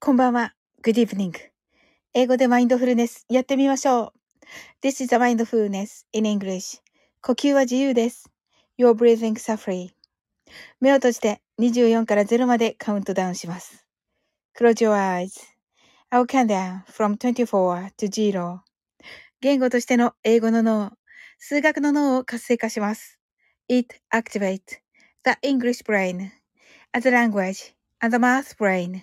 こんばんは。Good evening. 英語でマインドフルネスやってみましょう。This is a mindfulness in English. 呼吸は自由です。Your breathing are free. 目を閉じて24から0までカウントダウンします。Close your eyes. I'll count down from 24 to 0. 言語としての英語の脳、数学の脳を活性化します。It activates the English brain as a language and the math brain.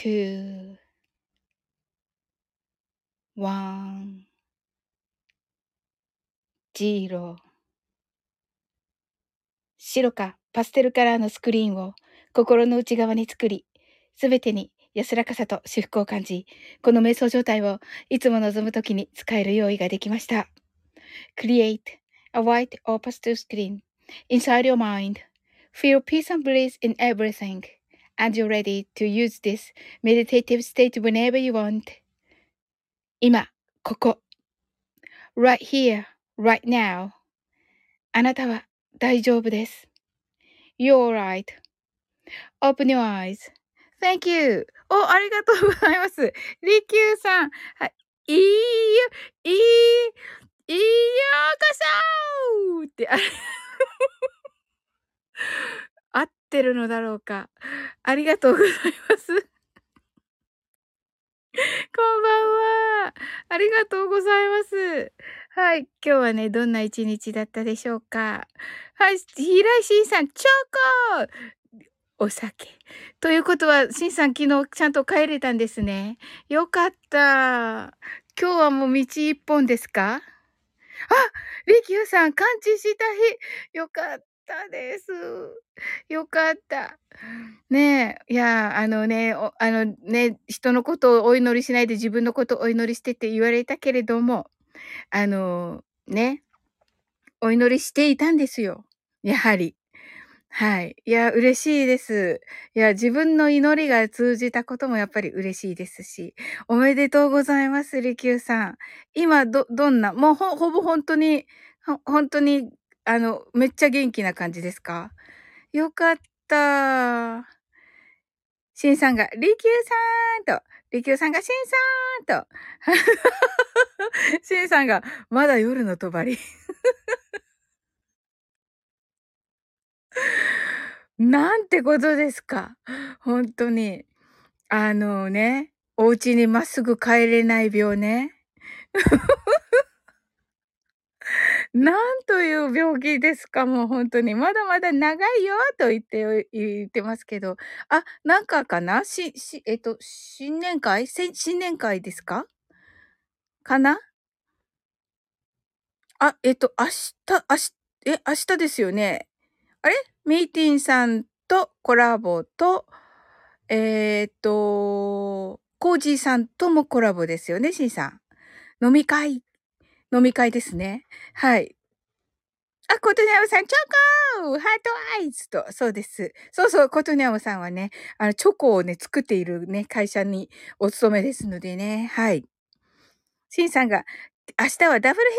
two, one, zero 白かパステルカラーのスクリーンを心の内側に作り、すべてに安らかさと至福を感じ、この瞑想状態をいつも望むときに使える用意ができました。Create a white or pastel screen inside your mind. Feel peace and bliss in everything. And you're ready to use this meditative state whenever you want. 今、ここ。right here, right now. あなたは大丈夫です。You're right.Open your eyes.Thank you. お、ありがとうございます。りきゅうさん。はい。いいよ、いい、いいようこそって、合ってるのだろうか。ありがとうございます。こんばんは。ありがとうございます。はい。今日はね、どんな一日だったでしょうか。はい。平井慎さん、チョコお酒。ということは、しんさん昨日ちゃんと帰れたんですね。よかった。今日はもう道一本ですか？ありきゅうさん、感知した日。よかった。です。よかった。ねえ、いや、あのね、あのね、人のことをお祈りしないで自分のことをお祈りしてって言われたけれども、あの、ね、お祈りしていたんですよ。やはり。はい。いや、嬉しいです。いや、自分の祈りが通じたこともやっぱり嬉しいですし、おめでとうございます、利休さん。今、ど、どんな、もうほ、ほぼ本当に、本当にあの、めっちゃ元気な感じですか？よかった。しんさんが、りきゅうさんと、りきゅうさんがしんさんと、しんさんが、まだ夜のとばり。なんてことですか？本当に。あのね、お家にまっすぐ帰れない病ね。なんという病気ですか、もう本当に。まだまだ長いよと言って、言ってますけど。あ、なんかかな？し、し、えっと、新年会？新年会ですか？かな？あ、えっと、明日、明日、え、明日ですよね。あれ？ミーティンさんとコラボと、えー、っと、コージーさんともコラボですよね、シンさん。飲み会飲み会ですね。はい。あ、ことにゃむさん、チョコハートアイズと、そうです。そうそう、ことにゃむさんはね、あの、チョコをね、作っているね、会社にお勤めですのでね、はい。シンさんが、明日はダブルヘ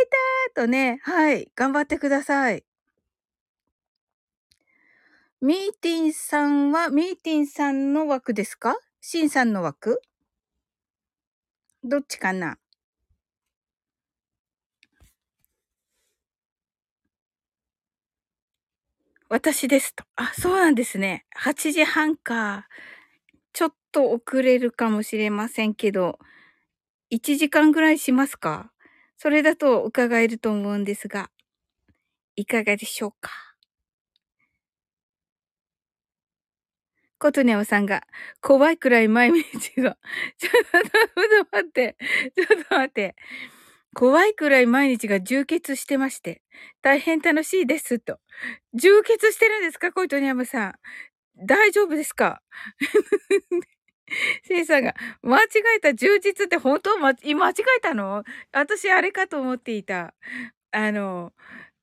ターとね、はい、頑張ってください。ミーティンさんは、ミーティンさんの枠ですか？シンさんの枠？どっちかな？私ですと。あ、そうなんですね。8時半か。ちょっと遅れるかもしれませんけど、1時間ぐらいしますか？それだと伺えると思うんですが、いかがでしょうか？コトニャオさんが、怖いくらい毎日が、ちょっと待って、ちょっと待って。怖いくらい毎日が充血してまして、大変楽しいです、と。充血してるんですか？コイトニアムさん。大丈夫ですか？せいさんが、間違えた充実って本当間違えたの？私あれかと思っていた。あの、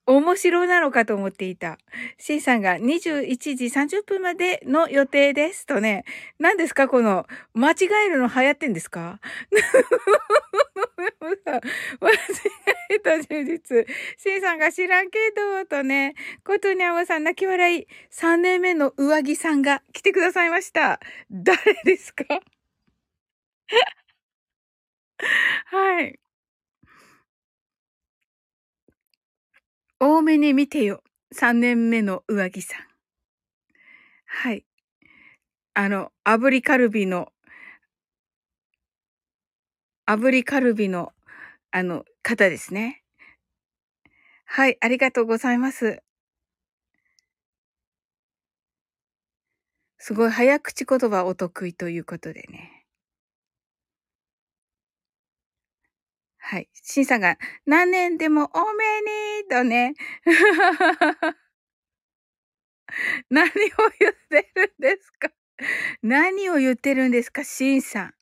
面白なのかと思っていた。C さんが21時30分までの予定ですとね。何ですかこの、間違えるの流行ってんですか？間違えた充実。C さんが知らんけど、とね。ことにゃまさん泣き笑い。3年目の上着さんが来てくださいました。誰ですか？はい。多めに見てよ。3年目の上着さん。はい。あの、炙りカルビの、炙りカルビの、あの、方ですね。はい、ありがとうございます。すごい早口言葉お得意ということでね。はい。シンさんが、何年でも多めに、とね。何を言ってるんですか？何を言ってるんですか？シンさん。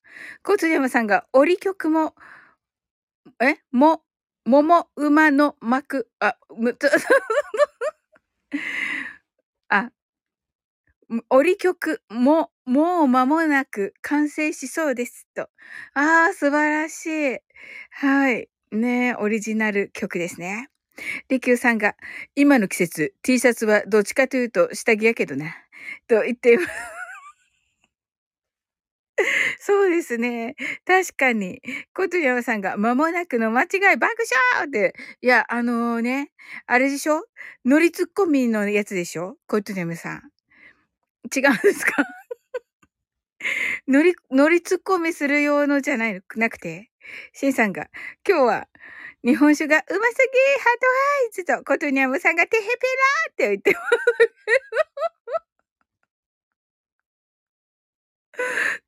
コツヤマさんが、折り曲も、え？も、桃馬の幕、あ、む、あ、折り曲も、もう間もなく完成しそうですと。ああ、素晴らしい。はい。ねオリジナル曲ですね。リキューさんが、今の季節、T シャツはどっちかというと下着やけどな。と言っています。そうですね。確かに。コトヤマさんが、間もなくの間違い爆笑って。いや、あのー、ね、あれでしょ？乗りツッコミのやつでしょ？コトヤマさん。違うんですか？乗り、乗りツッコミする用のじゃないの、なくて、シンさんが、今日は、日本酒がうますぎハートハイズと、コトニャムさんがテヘペラーって言ってます。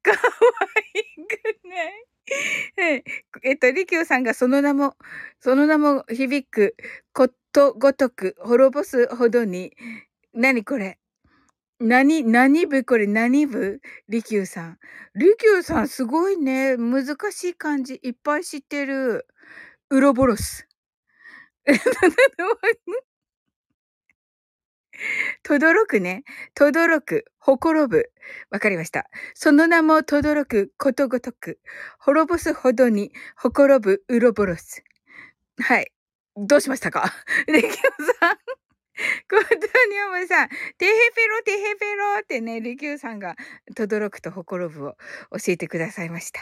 かわいくない？えっと、リキューさんがその名も、その名も響くことごとく滅ぼすほどに、何これ？何、何部？これ何部？利休さん。利休さんすごいね。難しい漢字いっぱい知ってる。ウロボロス。とどろくね。とどろく、ほころぶ。わかりました。その名もとどろく、ことごとく。滅ぼすほどに、ほころぶ、うろぼろす。はい。どうしましたか？レキューさん。コトニオムさん、テヘペロテヘペロってね、リキューさんが、とどろくとほころぶを教えてくださいました。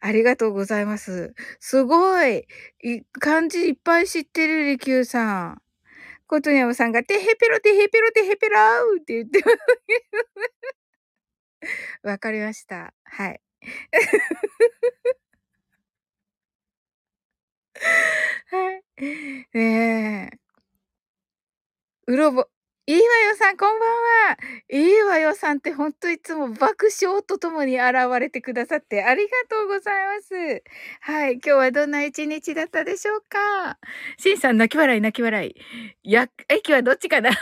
ありがとうございます。すごい。い漢字いっぱい知ってるリキューさん。コトニオムさんが、テヘペロテヘペロテヘペローって言ってます。わかりました。はい。はい。ねえ。うろぼ、いいわよさん、こんばんは。いいわよさんってほんといつも爆笑とともに現れてくださってありがとうございます。はい。今日はどんな一日だったでしょうか？しんさん、泣き笑い、泣き笑い。や、駅はどっちかな？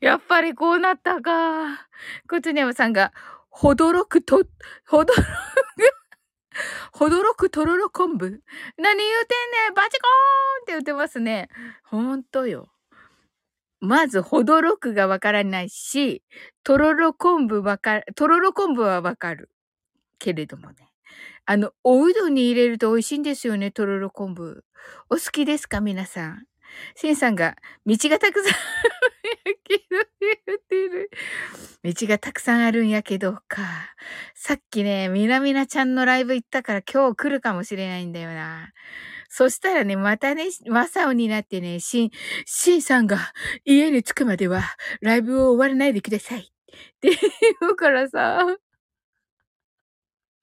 やっぱりこうなったか。コツネムさんが、ほどろくと、ほどろく ほどろくとろろ昆布。何言うてんねんバチコーンって言ってますね。ほんとよ。まず、ほどろくがわからないし、とろろ昆布わかる、とろろ昆布はわかる。けれどもね。あの、おうどんに入れると美味しいんですよね、とろろ昆布。お好きですか皆さん？シンさんが、道がたくさんあるんやけど言ってる。道がたくさんあるんやけどか。さっきね、みなみなちゃんのライブ行ったから今日来るかもしれないんだよな。そしたらね、またね、マサオになってね、シン、シンさんが家に着くまではライブを終わらないでください。って言うからさ。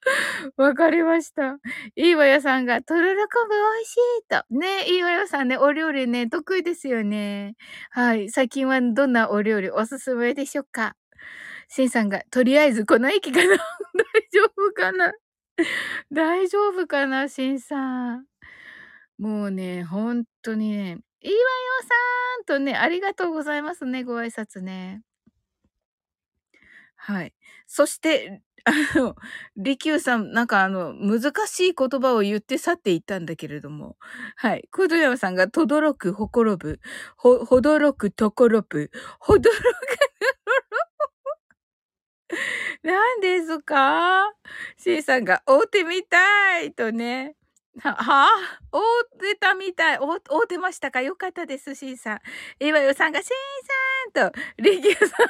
わかりました。いいわよさんが、とろろ昆布美味しいと。ね、いいわよさんね、お料理ね、得意ですよね。はい。最近はどんなお料理おすすめでしょうか？シンさんが、とりあえずこの駅かな？大丈夫かな？大丈夫かな？シンさん。もうね、ほんとにね、いいわよさんとね、ありがとうございますね、ご挨拶ね。はい。そして、あの、利休さん、なんかあの、難しい言葉を言って去っていったんだけれども、はい。小戸山さんが、とどろく、ほころぶ、ほ、ほどろく、ところぶ、ほどろく、何ですか ?C さんが、会うてみたいとね。は、は会うてたみたい。会うてましたか？よかったです、C さん。いわよさんが、C さんと、利休さんが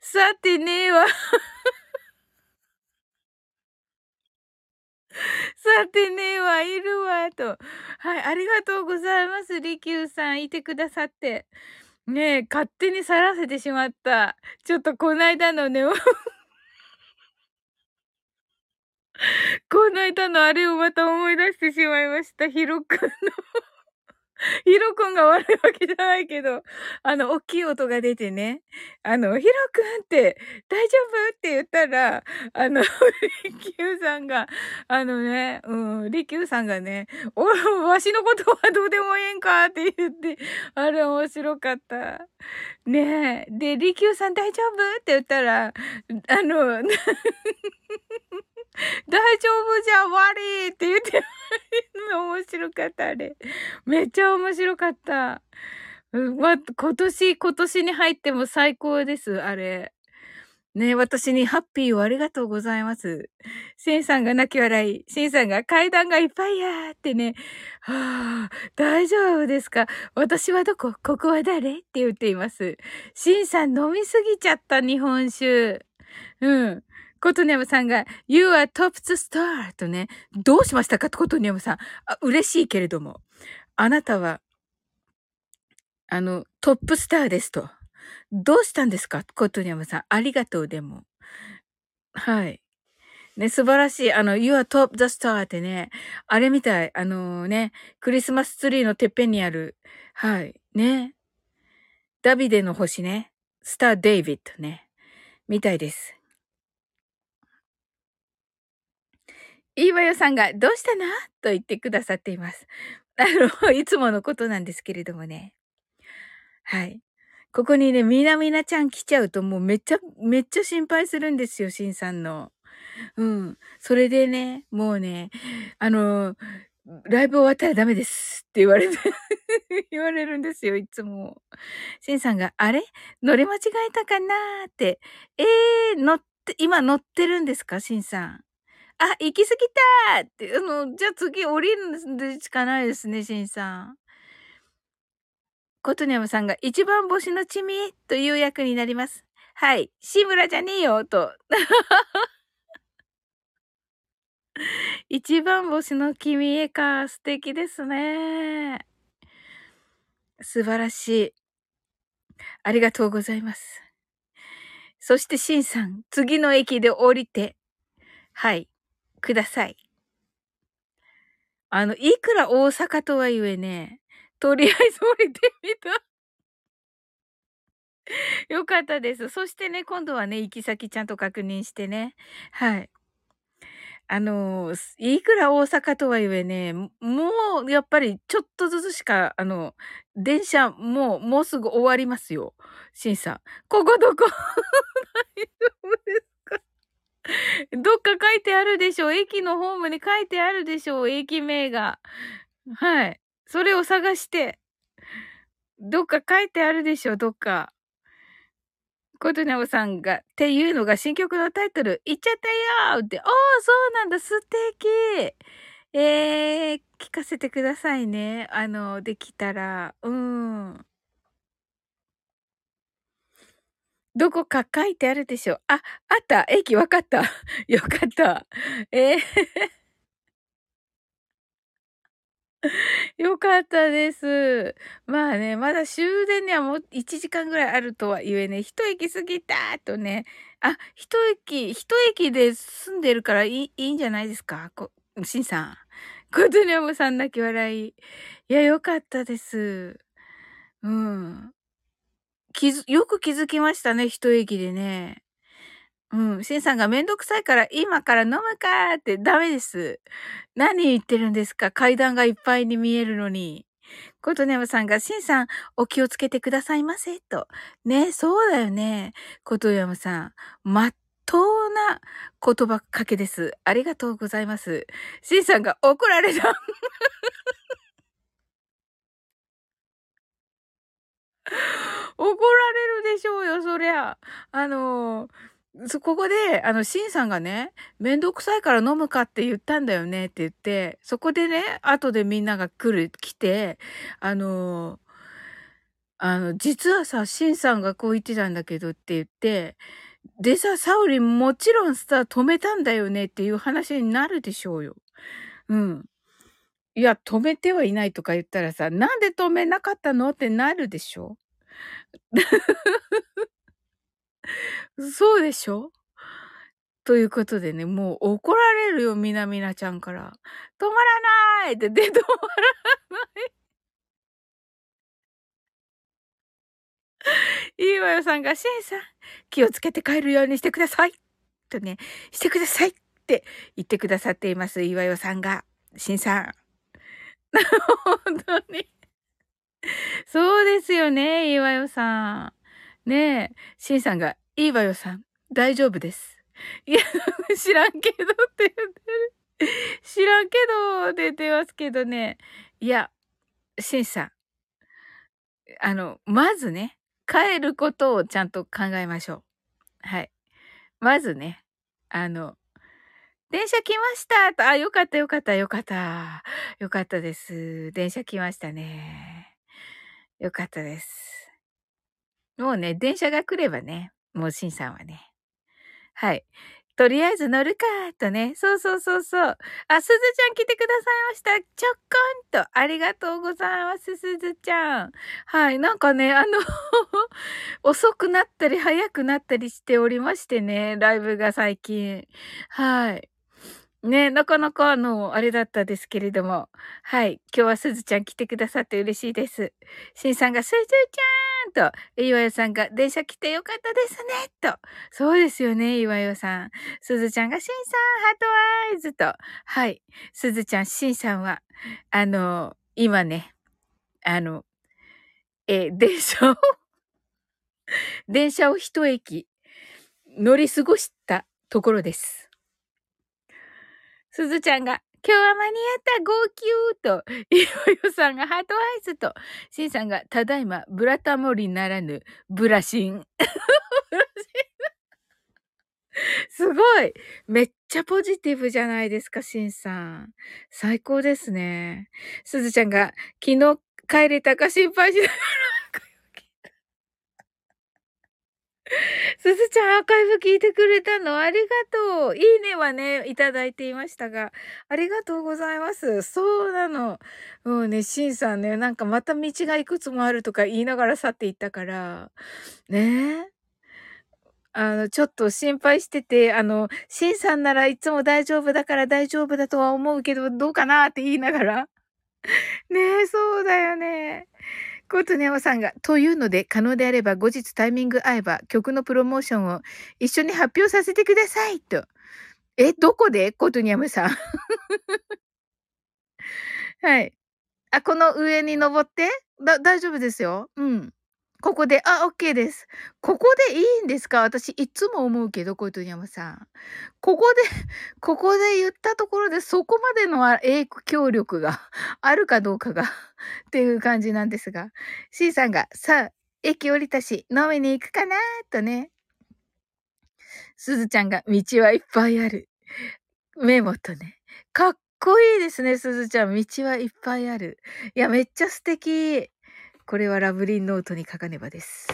さてねえわ さてねえわ、いるわ、と。はい、ありがとうございます。りきゅうさん、いてくださって。ねえ、勝手に去らせてしまった。ちょっとこないだのね、こないだのあれをまた思い出してしまいました。ひろくの ヒロくんが悪いわけじゃないけど、あの、大きい音が出てね、あの、ヒロくんって、大丈夫？って言ったら、あの、リキューさんが、あのね、うん、リキューさんがね、お、わしのことはどうでもええんかって言って、あれ面白かった。ねえ。で、リキューさん大丈夫？って言ったら、あの、大丈夫じゃん、悪いって言って面白かった、あれ。めっちゃ面白かった。わ、今年、今年に入っても最高です、あれ。ね私にハッピーをありがとうございます。シンさんが泣き笑い、シンさんが階段がいっぱいやーってね、はあ、大丈夫ですか？私はどこ？ここは誰？って言っています。シンさん飲みすぎちゃった日本酒。うん。コトニャムさんが、You are top the star とね、どうしましたか？コトニャムさん。あ、嬉しいけれども。あなたは、あの、トップスターですと。どうしたんですか？コトニャムさん。ありがとうでも。はい。ね、素晴らしい。あの、You are top the star ってね、あれみたい。あのー、ね、クリスマスツリーのてっぺんにある。はい。ね。ダビデの星ね。スター・デイビッドね。みたいです。いいわよさんが、どうしたの？と言ってくださっています。あの、いつものことなんですけれどもね。はい。ここにね、みなみなちゃん来ちゃうともうめっちゃ、めっちゃ心配するんですよ、しんさんの。うん。それでね、もうね、あの、ライブ終わったらダメですって言われて 言われるんですよ、いつも。しんさんが、あれ？乗り間違えたかなーって。えー、乗って、今乗ってるんですかしんさん？あ、行き過ぎたって、あの、じゃあ次降りるしかないですね、しんさん。コトニャムさんが一番星の地味という役になります。はい。志村じゃねえよ、と。一番星の君へか、素敵ですね。素晴らしい。ありがとうございます。そして、シンさん、次の駅で降りて、はい、ください。あの、いくら大阪とはいえね、とりあえず降りてみた。よかったです。そしてね、今度はね、行き先ちゃんと確認してね。はい。あの、いくら大阪とはいえね、もうやっぱりちょっとずつしか、あの、電車もう、もうすぐ終わりますよ。シンさん。ここどこ？大丈夫です どっか書いてあるでしょう駅のホームに書いてあるでしょう駅名が。はい。それを探して。どっか書いてあるでしょどっか。コトナオさんが、っていうのが新曲のタイトル、言っちゃったよって、おー、そうなんだ、素敵えー、聞かせてくださいね。あの、できたら。うん。どこか書いてあるでしょうあ、あった。駅わかった。よかった。えー よかったです。まあね、まだ終電にはもう1時間ぐらいあるとは言えね、一駅過ぎたとね、あ、一駅、一駅で住んでるからいい、いいんじゃないですか？こ、しんさん。コトニャムさん泣き笑い。いや、よかったです。うん。気づ、よく気づきましたね、一駅でね。うん。シンさんがめんどくさいから今から飲むかーってダメです。何言ってるんですか？階段がいっぱいに見えるのに。コトネムさんが、シンさん、お気をつけてくださいませ、と。ね、そうだよね。コトネムさん、まっとうな言葉かけです。ありがとうございます。シンさんが怒られた。怒られるでしょうよ、そりゃ。あのーそ、ここで、あの、シンさんがね、めんどくさいから飲むかって言ったんだよねって言って、そこでね、後でみんなが来る、来て、あの、あの、実はさ、シンさんがこう言ってたんだけどって言って、でさ、サウリンもちろんさ、止めたんだよねっていう話になるでしょうよ。うん。いや、止めてはいないとか言ったらさ、なんで止めなかったの？ってなるでしょ そうでしょ？ということでね、もう怒られるよ、みなみなちゃんから。止まらないって、で、止まらない いいわよさんが、シェンさん、気をつけて帰るようにしてください。とね、してくださいって言ってくださっています、いわよさんが。シンさん。本当に。そうですよね、いいわよさん。ねえ、シンさんが、いいわよさん、大丈夫です。いや、知らんけどって言ってる。知らんけどって言ってますけどね。いや、シンさん、あの、まずね、帰ることをちゃんと考えましょう。はい。まずね、あの、電車来ましたと、あ、よかったよかったよかった。よかったです。電車来ましたね。よかったです。もうね、電車が来ればね、もうシンさんはね。はい。とりあえず乗るか、とね。そうそうそうそう。あ、すずちゃん来てくださいました。ちょっこんと。ありがとうございます、すずちゃん。はい。なんかね、あの 遅くなったり早くなったりしておりましてね、ライブが最近。はい。ね、なかなかあの、あれだったですけれども。はい。今日はすずちゃん来てくださって嬉しいです。しんさんが、すずちゃんと、岩代さんが、電車来てよかったですねと。そうですよね、岩代さん。すずちゃんが、しんさん、ハートアイズと。はい。すずちゃん、しんさんは、あの、今ね、あの、え電車を電車を一駅乗り過ごしたところです。すずちゃんが、今日は間に合った号泣と、いよいよさんが heart eyes と、しんさんが、ただいま、ブラタモリならぬ、ブラシン。すごいめっちゃポジティブじゃないですか、しんさん。最高ですね。すずちゃんが、昨日帰れたか心配しながら すずちゃんアーカイブ聞いてくれたの？ありがとう。いいねはね、いただいていましたが、ありがとうございます。そうなの。もうね、しんさんね、なんかまた道がいくつもあるとか言いながら去っていったから、ね。あの、ちょっと心配してて、あの、しんさんならいつも大丈夫だから大丈夫だとは思うけど、どうかなって言いながら。ねえ、そうだよね。コートネオさんが、というので、可能であれば後日タイミング合えば曲のプロモーションを一緒に発表させてくださいと。え、どこで？コートニアムさん。はい。あ、この上に登って？だ、大丈夫ですよ。うん。ここで、あ、オッケーです。ここでいいんですか？私、いつも思うけど、コイトニヤマさん。ここで、ここで言ったところで、そこまでの影響力が あるかどうかが っていう感じなんですが。C さんが、さあ、駅降りたし、飲みに行くかな？とね。すずちゃんが、道はいっぱいある。メモとね。かっこいいですね、すずちゃん。道はいっぱいある。いや、めっちゃ素敵。これはラブリンノートに書かねばです。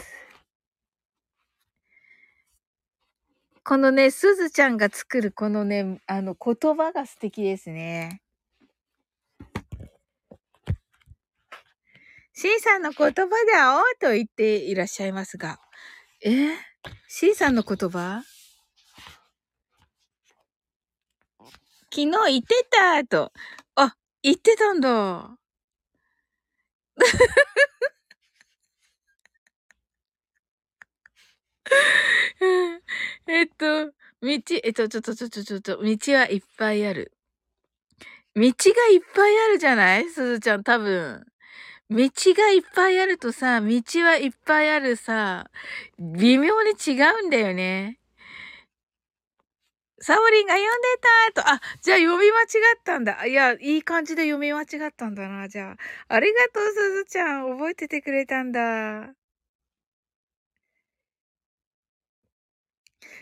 このね、すずちゃんが作るこのね、あの言葉が素敵ですね。シンさんの言葉だおうと言っていらっしゃいますが。え？シンさんの言葉？昨日言ってたと。あ、言ってたんだ。えっと、道、えっと、ちょっと、ちょっと、ちょっと、道はいっぱいある。道がいっぱいあるじゃない？すずちゃん、多分。道がいっぱいあるとさ、道はいっぱいあるさ、微妙に違うんだよね。サオリンが読んでたと、あ、じゃあ読み間違ったんだ。いや、いい感じで読み間違ったんだな、じゃあ。ありがとう、すずちゃん。覚えててくれたんだ。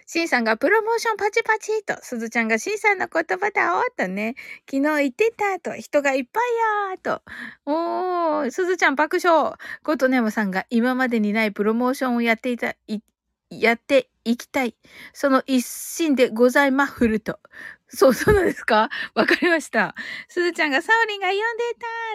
シンさんがプロモーションパチパチと、すずちゃんがシンさんの言葉だおとね、昨日言ってたと、人がいっぱいやーと。おー、すずちゃん爆笑。コトネムさんが今までにないプロモーションをやっていた、いやっていきたい。その一心でございまふると。そう、そうなんですか？わかりました。すずちゃんがサオリンが呼んで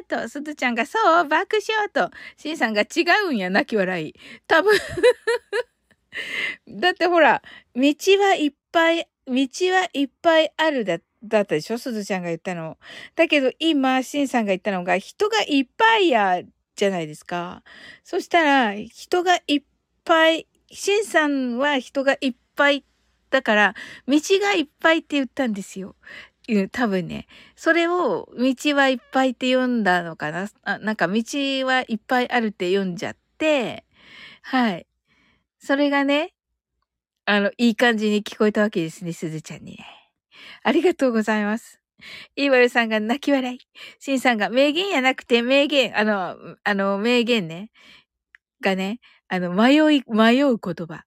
たと、すずちゃんがそう、爆笑と、シンさんが違うんや、泣き笑い。多分 だってほら、道はいっぱい、道はいっぱいあるだ、だったでしょ？すずちゃんが言ったの。だけど今、しんさんが言ったのが、人がいっぱいや、じゃないですか。そしたら、人がいっぱい、しんさんは人がいっぱいだから、道がいっぱいって言ったんですよ。多分ね。それを、道はいっぱいって読んだのかな？あなんか、道はいっぱいあるって読んじゃって、はい。それがね、あの、いい感じに聞こえたわけですね、すずちゃんにね。ありがとうございます。いわゆさんが泣き笑い。しんさんが名言やなくて名言、あの、あの、名言ね、がね、あの、迷い、迷う言葉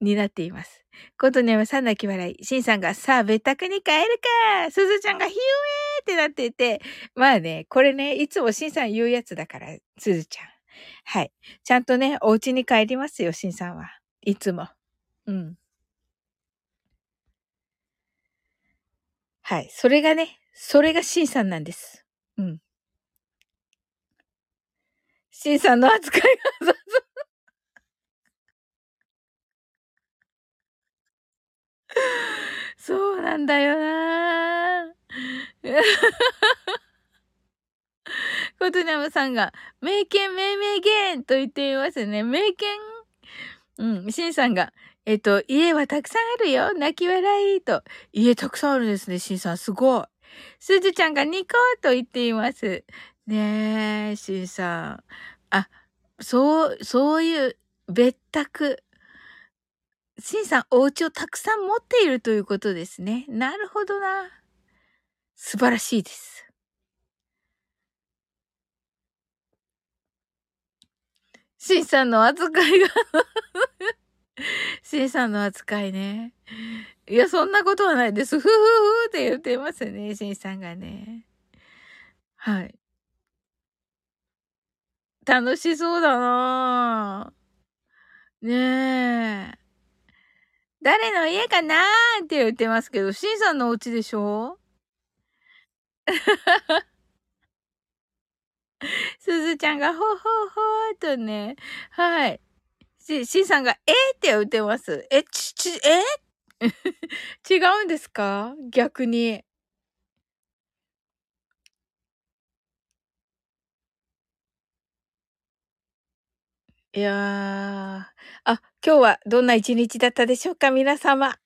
になっています。ことねはさん泣き笑い。しんさんがさあ、別宅に帰るかすずちゃんがヒューエーってなっていて、まあね、これね、いつもしんさん言うやつだから、すずちゃん。はい。ちゃんとね、お家に帰りますよ、しんさんは。いつも。うん。はい。それがね、それがシンさんなんです。うん。シンさんの扱いがそ う そうなんだよな コトナムさんが、名犬命名言と言っていますね。名犬？うん、シンさんが、えっと、家はたくさんあるよ。泣き笑いと。家たくさんあるんですね、シンさん。すごい。すずちゃんがニコと言っています。ねえ、シンさん。あ、そう、そういう別宅。シンさん、お家をたくさん持っているということですね。なるほどな。素晴らしいです。シンさんの扱いがシンさんの扱いね。いや、そんなことはないです。ふふふって言ってますね、シンさんがね。はい。楽しそうだなぁ。ねえ。誰の家かなーって言ってますけど、シンさんのお家でしょ？すずちゃんがほほほーとね、はい。し、しんさんが、え、って言ってます。え、ち、ち、え？違うんですか？逆に。いやー。今日はどんな一日だったでしょうか皆様。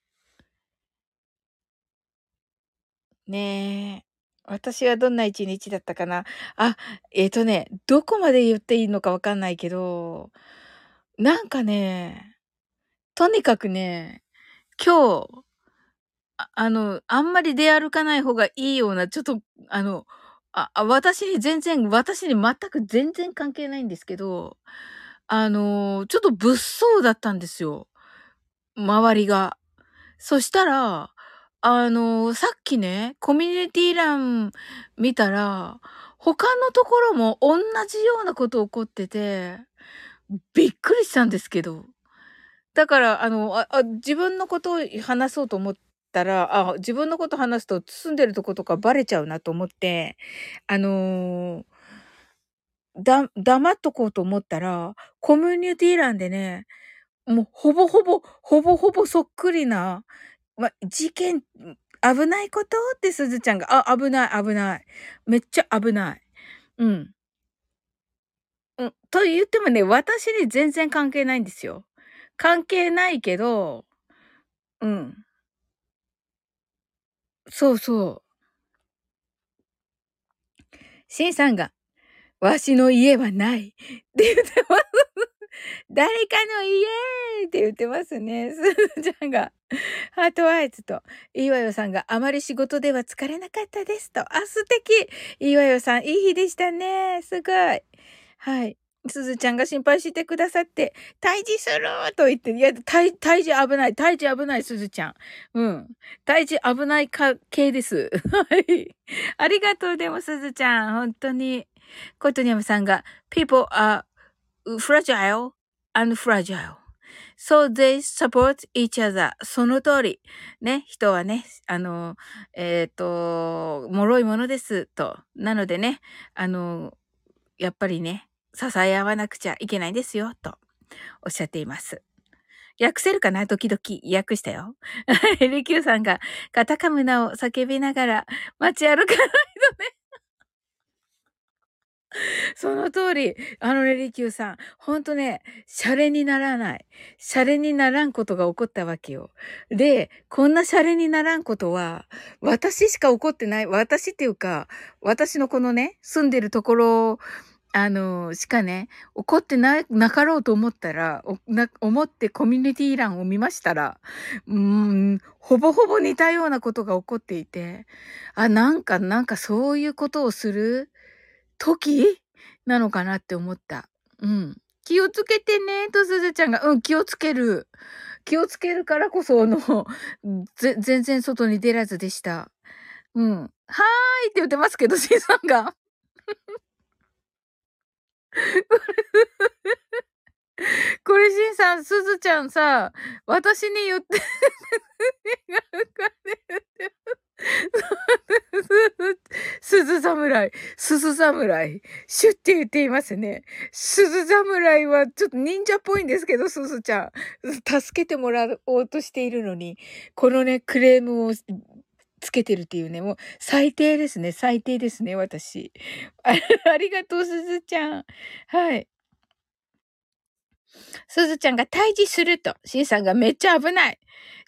ねえ。私はどんな一日だったかな。あ、えっ、ー、とね、どこまで言っていいのかわかんないけど、なんかね、とにかくね、今日、ああの、あんまり出歩かない方がいいような、ちょっと、あの、あ、私に全然、私に全く全然関係ないんですけど、あの、ちょっと物騒だったんですよ。周りが。そしたら、あの、さっきね、コミュニティ欄見たら、他のところも同じようなこと起こってて、びっくりしたんですけど。だから、あの、あ、自分のことを話そうと思ったら、あ、自分のこと話すと住んでるとことかバレちゃうなと思って、あのー、だ、黙っとこうと思ったら、コミュニティ欄でね、もうほぼほぼ、ほぼほぼそっくりな、ま、事件、危ないこと？ってすずちゃんが、あ、危ない、危ない。めっちゃ危ない。うん。うん、と言ってもね、私に全然関係ないんですよ。関係ないけど、うん。そうそう。シンさんが、わしの家はないって言ってます。誰かの家って言ってますね。すずちゃんが。ハートアイズと、いわよさんがあまり仕事では疲れなかったですと。あ、素敵いわよさん、いい日でしたね。すごい。はい。すずちゃんが心配してくださって、退治すると言って、いや、退、退治危ない、退治危ない、すずちゃん。うん。退治危ないか、系です。はい。ありがとう、でもすずちゃん。本当に。コトニャムさんが、people are fragile and fragile. So they support each other. その通り。ね、人はね、あの、えっ、ー、と、脆いものです。と。なのでね、あの、やっぱりね、支え合わなくちゃいけないですよ、とおっしゃっています。訳せるかな？時々訳したよ。リキューさんがカタカムナを叫びながら街歩かないとね。その通り、あのね、リキューさん、ほんとね、シャレにならない。シャレにならんことが起こったわけよ。で、こんなシャレにならんことは、私しか起こってない。私っていうか、私のこのね、住んでるところあの、しかね、怒ってな、なかろうと思ったら、思ってコミュニティ欄を見ましたら、うーん、ほぼほぼ似たようなことが起こっていて、あ、なんか、なんかそういうことをする？時？なのかなって思った。うん。気をつけてね、とすずちゃんが、うん、気をつける。気をつけるからこそ、の、全然外に出らずでした。うん。はーいって言ってますけど、シンさんが。これ、しんさん、すずちゃんさ、私に言って、すず侍、す ず侍、シュって言っていますね。すず侍はちょっと忍者っぽいんですけど、すずちゃん。助けてもらおうとしているのに、このね、クレームをつけてるっていうね、もう最低ですね。最低ですね、私。あ りがとう、すずちゃん。はい。すずちゃんが退治すると、しんさんがめっちゃ危ない。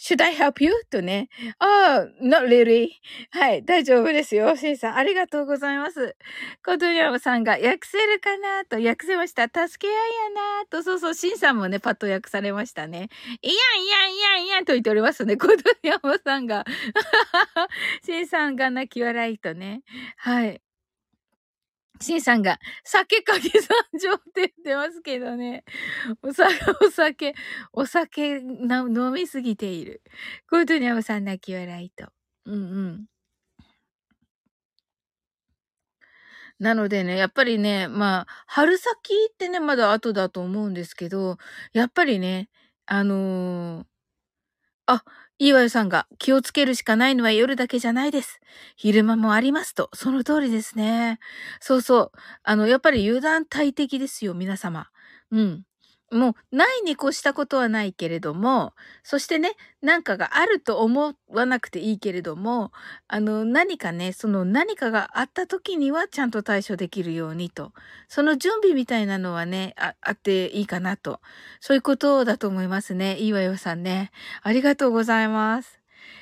should I help you? とね。ああ、not really. はい、大丈夫ですよ。しんさん、ありがとうございます。コトニャムさんが訳せるかな？と、訳せました。助け合いやなと、そうそう、しんさんもね、パッと訳されましたね。いやんいやんいやんいやんと言っておりますね。コトニャムさんが。しんさんが泣き笑いとね。はい。シンさんが、酒かけ参上って言ってますけどね。お酒、お酒、お酒な飲みすぎている。コートニャムさん泣き笑いと。うんうん。なのでね、やっぱりね、まあ、春先ってね、まだ後だと思うんですけど、やっぱりね、あのー、あ、いいわよさんが気をつけるしかないのは夜だけじゃないです。昼間もありますと。その通りですね。そうそう。あの、やっぱり油断大敵ですよ、皆様。うん。もう、ないに越したことはないけれども、そしてね、なんかがあると思わなくていいけれども、あの、何かね、その何かがあった時にはちゃんと対処できるようにと。その準備みたいなのはね、ああっていいかなと。そういうことだと思いますね。いいわよさんね。ありがとうございます。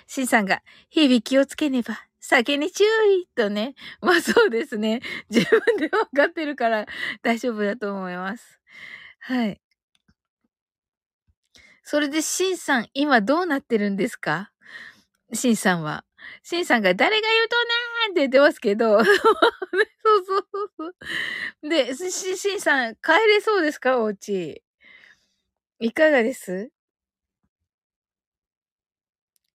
しんさんが、日々気をつけねば。酒に注意とね。まあそうですね。自分で分かってるから大丈夫だと思います。はい。それで、シンさん、今どうなってるんですか？シンさんは。シンさんが誰が言うとねーって言ってますけど、そうそうそうそう。で、シシンさん、帰れそうですか？お家。いかがです？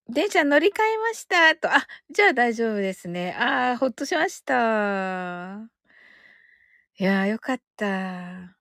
電車乗り換えましたと。あ、じゃあ大丈夫ですね。ああ、ほっとしました。いやー、よかった。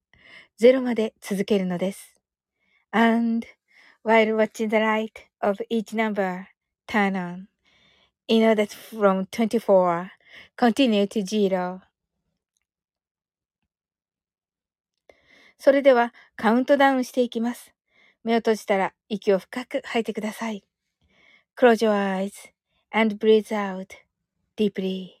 ゼロまで続けるのです。And while watching the light of each number turn on, in order from 24 continue to zero. それではカウントダウンしていきます。目を閉じたら息を深く吐いてください。Close your eyes and breathe out deeply.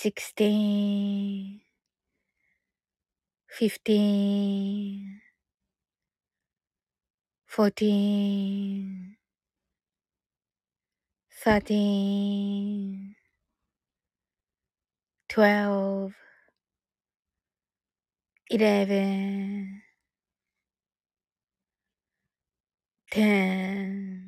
16 15 14 13 12 11 10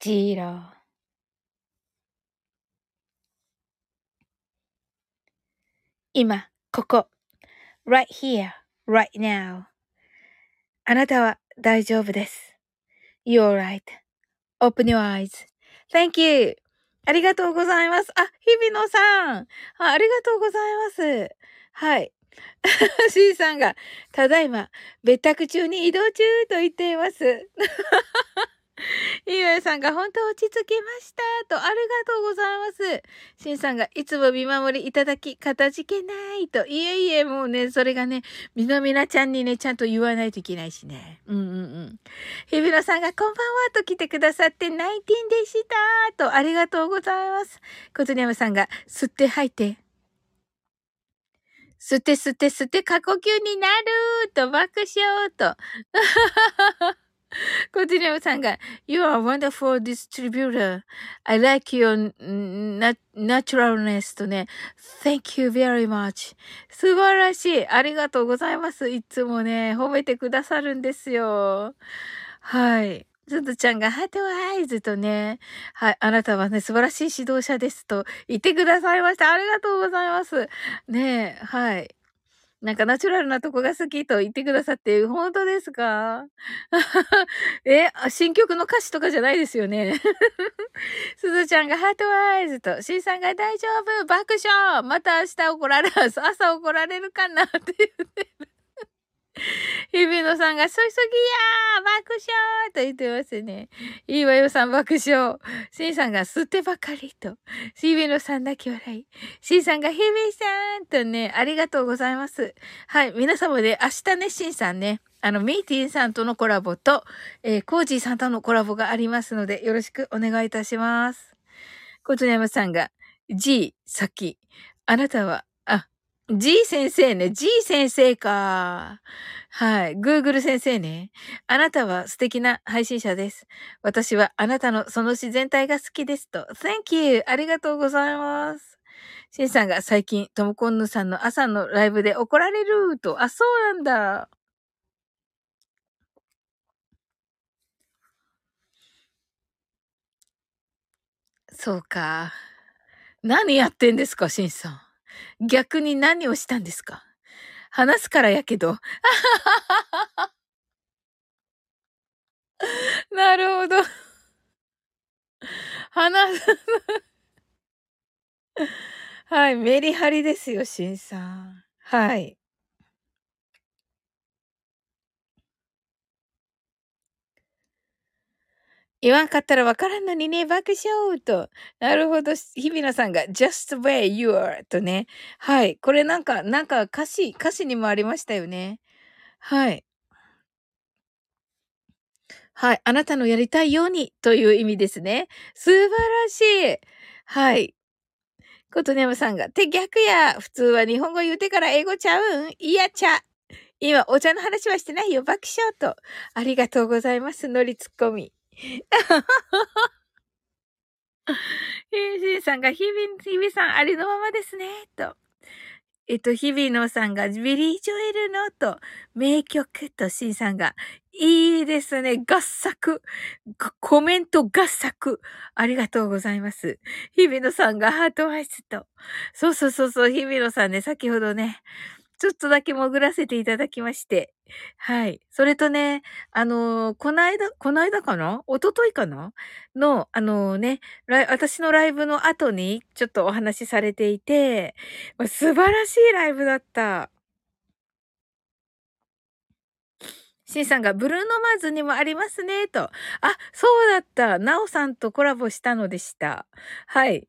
ジーロー。今、ここ。right here, right now. あなたは大丈夫です。You're right.Open your eyes.Thank you. ありがとうございます。あ、日比野さんあ。ありがとうございます。はい。C さんが、ただいま、別宅中に移動中と言っています。いわさんが本当落ち着きました。と、ありがとうございます。しんさんがいつも見守りいただき、かたじけないと。いえいえ、もうね、それがね、みなみなちゃんにね、ちゃんと言わないといけないしね。うんうんうん。ひびのさんがこんばんはと来てくださってナイティンでした。と、ありがとうございます。ことにゃむさんが吸って吐いて。吸って吸って吸って過呼吸になると爆笑と。コティネムさんが、You are a wonderful distributor. I like your naturalness とね、Thank you very much. 素晴らしい。ありがとうございます。いつもね、褒めてくださるんですよ。はい。ずずちゃんがハートアイズとね、はい、あなたはね、素晴らしい指導者ですと言ってくださいました。ありがとうございます。ねえ、はい。なんかナチュラルなとこが好きと言ってくださって、本当ですか？え、新曲の歌詞とかじゃないですよね。すずちゃんがハートアイズと、しんさんが大丈夫爆笑また明日怒られます。朝怒られるかなって言ってる。日比野さんが、そいそぎやー爆笑と言ってますね。いいわよさん爆笑。シンさんが、吸ってばかりと。日比野さん泣き笑い。シンさんが、日比さんとね、ありがとうございます。はい、皆様で、明日ね、シンさんね、あの、ミーティンさんとのコラボと、えー、コージーさんとのコラボがありますので、よろしくお願いいたします。コツネヤマさんが、G、先。あなたは、G 先生ね。G 先生か。はい。Google 先生ね。あなたは素敵な配信者です。私はあなたのその自然体が好きですと。Thank you! ありがとうございます。シンさんが最近、トムコンヌさんの朝のライブで怒られると。あ、そうなんだ。そうか。何やってんですか、シンさん。逆に何をしたんですか？話すからやけど。なるほど。話す。はい、メリハリですよ、しんさん。はい。言わんかったらわからんのにね、爆笑と。なるほど。日比野さんが just where you are とね。はい。これなんか、なんか歌詞、歌詞にもありましたよね。はい。はい。あなたのやりたいようにという意味ですね。素晴らしい。はい。ことねまさんが、て逆や。普通は日本語言うてから英語ちゃうん？いやちゃ。今、お茶の話はしてないよ。爆笑と。ありがとうございます。のりツッコミ。ヒビさんが、日々、日々さんありのままですね、と。えっと、日々のさんが、ビリー・ジョエルの、と、名曲と、シンさんが、いいですね。合作。コメント合作。ありがとうございます。日々のさんが heart eyes と。そうそうそうそう、日々のさんね、先ほどね、ちょっとだけ潜らせていただきまして。はい。それとね、あのー、この間、この間かな？一昨日かな？の、あのー、ね、私のライブの後にちょっとお話しされていて、素晴らしいライブだった。シンさんがブルーノマーズにもありますね、と。あ、そうだった。ナオさんとコラボしたのでした。はい。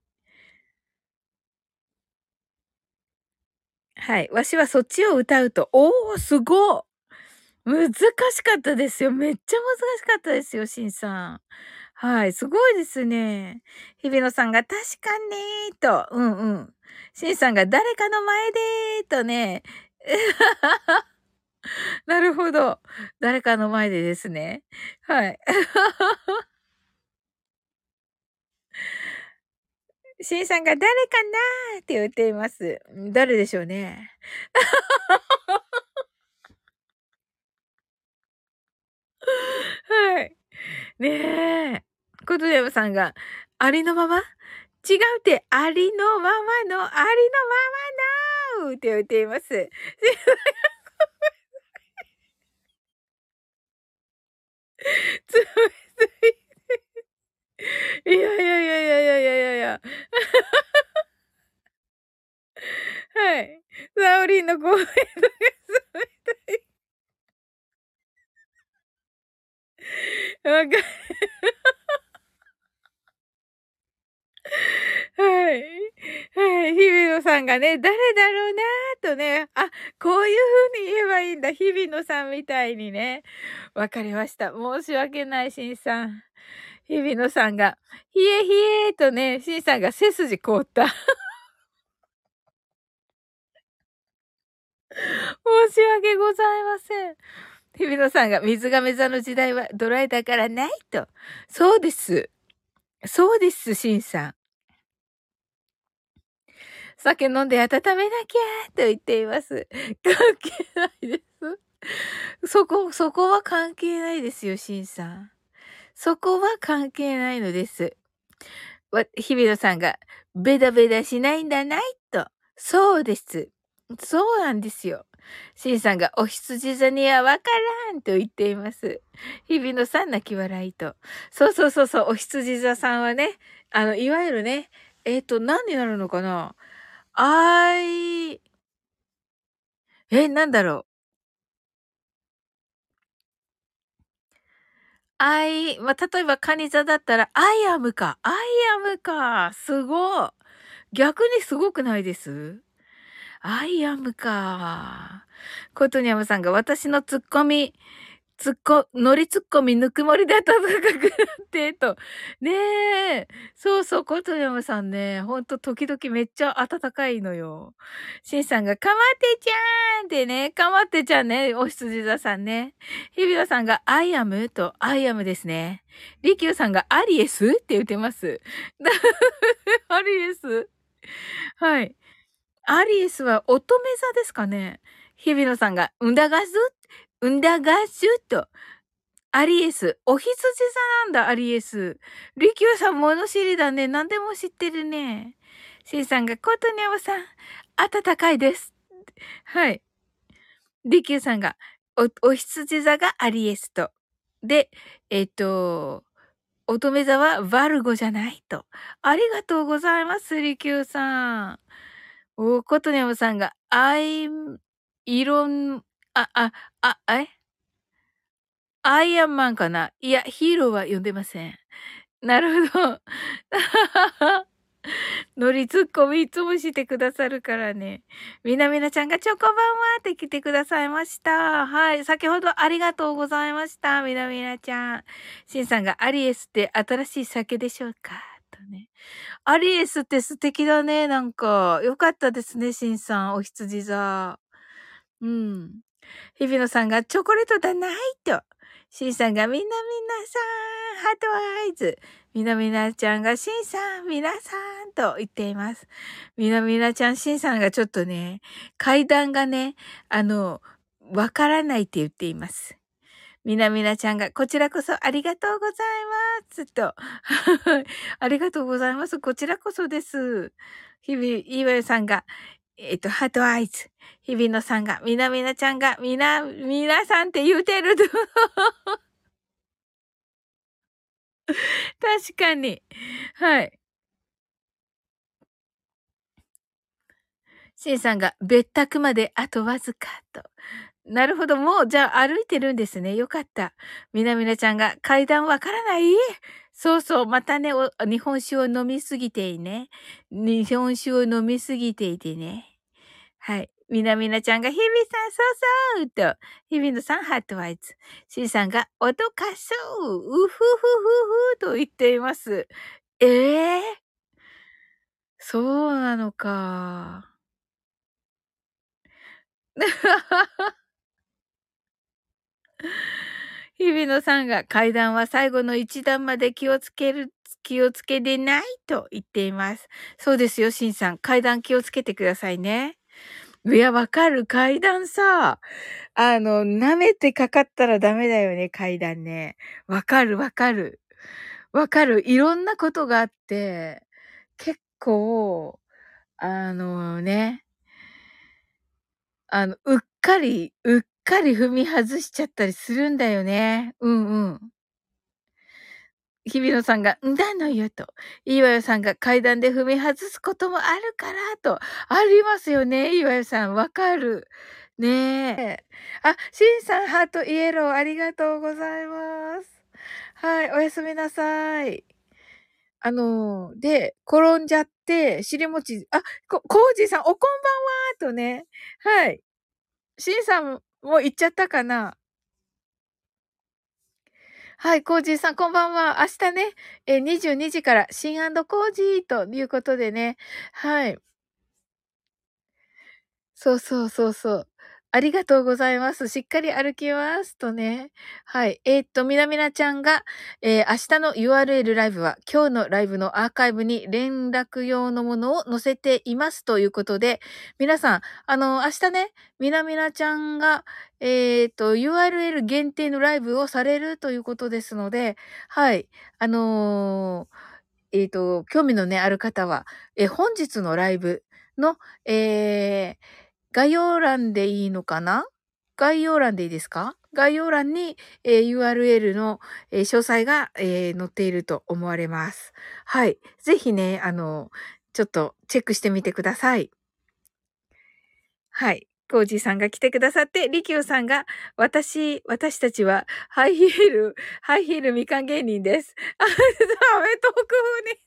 はい。わしはそっちを歌うと、おー、すご難しかったですよ。めっちゃ難しかったですよ、しんさん。はい。すごいですね。日比野さんが確かにと、うんうん。しんさんが誰かの前でーとね。なるほど。誰かの前でですね。はい。シンさんが誰かなって言っています。誰でしょうね。はい。ねえ。コトヤムさんが、ありのまま？違うって、ありのままの、ありのままのって言っています。つめつい。いやいやいやいやいやいやいや。はい。サオリンの声がとたい。わかる。はい。はい。日比野さんがね、誰だろうなーとね、あ、こういう風に言えばいいんだ。日比野さんみたいにね。わかりました。申し訳ない、しんさん。日比野さんが、ひえひえとね、しんさんが背筋凍った。申し訳ございません。日比野さんが水亀座の時代はドライだからないと。そうです。そうです、シンさん。酒飲んで温めなきゃと言っています。関係ないです。そこ、そこは関係ないですよ、シンさん。そこは関係ないのです。日比野さんが、ベダベダしないんだないと。そうです。そうなんですよ。シンさんがお羊座にはわからんと言っています。日々のさん泣き笑いと。そうそうそうそう、お羊座さんはね、あの、いわゆるね、えっ、ー、と、何になるのかなあい、え、なんだろうう。アイ、まあ、例えばカニ座だったら、アイアムか。アイam か。すご。逆にすごくないです？ I am か。コトニャムさんが私のツッコミ、ツッコ、ノリツッコミぬくもりで暖かくなって、と。ねえ。そうそう、コトニャムさんね、ほんと時々めっちゃ暖かいのよ。シンさんが、かまってちゃーんってね、かまってちゃんね、お羊座さんね。日比野さんが、 I am と、 I am ですね。リキューさんが、アリエスって言ってます。アリエス？はい。アリエスは乙女座ですかね日比野さんが、うんだがすんだがすと。アリエス。お羊座なんだ、アリエス。リキューさん物知りだね。何でも知ってるね。シンさんが、コートニャムさん、暖かいです。はい。リキューさんが、お、お羊座がアリエスと。で、えっ、と、乙女座はバルゴじゃないと。ありがとうございます、リキューさん。おコトニャムさんが、アイ、イロン、あ、あ、あ、え？アイアンマンかな？いや、ヒーローは呼んでません。なるほど。ノリツッコミいつもしてくださるからね。みなみなちゃんがチョコバンはって来てくださいました。はい。先ほどありがとうございました。みなみなちゃん。シンさんがアリエスって新しい酒でしょうか？とね。アリエスって素敵だね。なんか、よかったですね、シンさん。お羊座。うん。日比野さんがチョコレートだないと。シンさんがみなみなさん、ハートアイズ。みなみなちゃんがシンさん、みなさんと言っています。みなみなちゃん、シンさんがちょっとね、階段がね、あの、わからないって言っています。みなみなちゃんが、こちらこそありがとうございます。と。ありがとうございます。こちらこそです。日々、いわゆさんが、えっ、と、ハートアイズ。日々のさんが、みなみなちゃんが、みな、みなさんって言うてる。確かに。はい。シンさんが、別宅まであとわずかと。なるほど。もう、じゃあ歩いてるんですね。よかった。みなみなちゃんが階段わからない？そうそう。またね、日本酒を飲みすぎていね。日本酒を飲みすぎていてね。はい。みなみなちゃんが、日々さん、そうそうと、日々のさん、ハートワイズ。シンさんが、おどかそう、うふふふふと言っています。ええー、そうなのか。日比野さんが階段は最後の一段まで気をつける、気をつけでないと言っています。そうですよ、しんさん。階段気をつけてくださいね。いや、わかる。階段さ、あの、舐めてかかったらダメだよね、階段ね。わかる、わかる。わかる。いろんなことがあって、結構、あのね、あの、うっかり、うっかり踏み外しちゃったりするんだよね。うんうん。日比野さんが、んだのよと。岩代さんが階段で踏み外すこともあるからと。ありますよね、岩代さん。わかる。ねえ。あ、シンさん、ハートイエロー、ありがとうございます。はい、おやすみなさい。あのー、で、転んじゃって、尻餅、あ、こ、コージーさん、おこんばんはとね。はい。シンさんも行っちゃったかなはい、コージーさん、こんばんは。明日ね、え22時から、新コージーということでね。はい。そうそうそうそう。ありがとうございます。しっかり歩きますとね。はい。えー、っと、みなみなちゃんが、えー、明日の URL ライブは今日のライブのアーカイブに連絡用のものを載せていますということで、皆さん、あの、明日ね、みなみなちゃんが、えー、っと、URL 限定のライブをされるということですので、はい。あのえっ、と、興味のね、ある方は、え本日のライブの、えー、概要欄でいいのかな？概要欄でいいですか？概要欄に、えー、URL の、えー、詳細が、えー、載っていると思われます。はい。ぜひね、あの、ちょっとチェックしてみてください。はい。コージーさんが来てくださって、リキューさんが、私、私たちは、ハイヒール、ハイヒールみかん芸人です。あ、アメトーク風に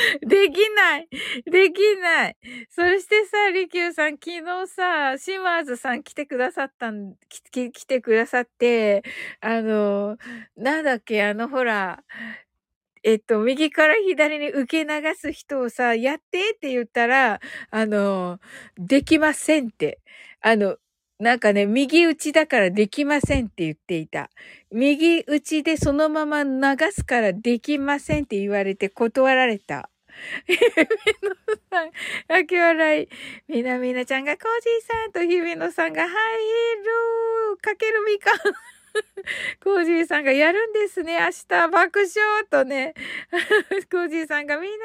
できない。できない。そしてさ、りきゅうさん、昨日さ、シマーズさん来てくださったん、来来てくださって、あの、なんだっけ、あの、ほら、えっと、右から左に受け流す人をさ、やってって言ったら、あの、できませんって。あの、なんかね、右打ちだからできませんって言っていた。右打ちでそのまま流すからできませんって言われて断られた。日比野さん、泣き笑い。みなみなちゃんがコージーさんと姫野さんがハイヒールかけるみかん。コージーさんがやるんですね。明日爆笑とね。コージーさんがみなみ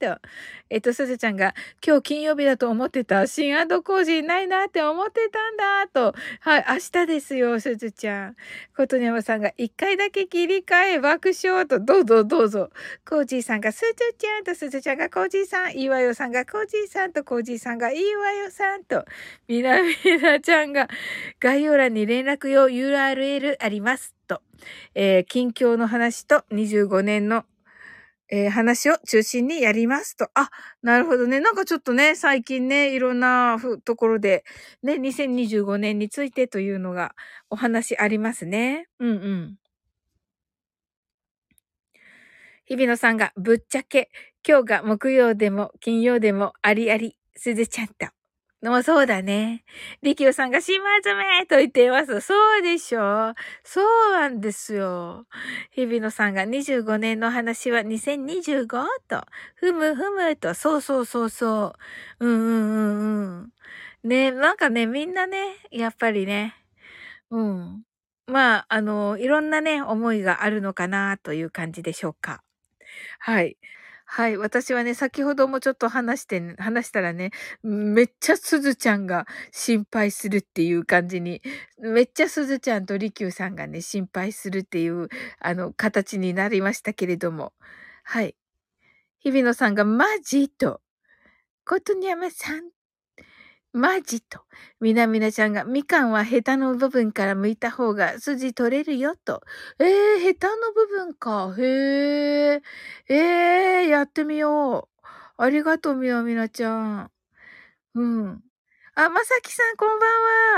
なさんと。えっと、すずちゃんが今日金曜日だと思ってた。新コージーないなって思ってたんだと。はい、明日ですよ、すずちゃん。ことにやまさんが一回だけ切り替え爆笑と。どうぞどうぞ。コージーさんがすずちゃんとすずちゃんがコージーさん。いわよさんがコージーさんとコージーさんがいわよさんと。みなみなちゃんが概要欄に連絡用 URL URL ありますと。えー、近況の話と25年のえー、話を中心にやりますと。あ、なるほどね。なんかちょっとね、最近ね、いろんなところで、ね、2025年についてというのがお話ありますね。うんうん。日比野さんがぶっちゃけ、今日が木曜でも金曜でもありあり、すずちゃんと。もうそうだね。りきおさんが島詰めと言っています。そうでしょそうなんですよ。日比野さんが25年の話は2025と、ふむふむと、そうそうそうそう。うんうんうんうん。ね、なんかね、みんなね、やっぱりね、うん。まあ、あの、いろんなね、思いがあるのかなという感じでしょうか。はい。はい。私はね、先ほどもちょっと話して、話したらね、めっちゃすずちゃんが心配するっていう感じに、めっちゃすずちゃんとりきゅうさんがね、心配するっていう、あの、形になりましたけれども。はい。日比野さんがマジと、ことにゃまさんマジと。みなみなちゃんが、みかんはヘタの部分から剥いた方が筋取れるよと。えー、ヘタの部分か。へえ。えー、やってみよう。ありがとう、みなみなちゃん。うん。あ、まさきさん、こんば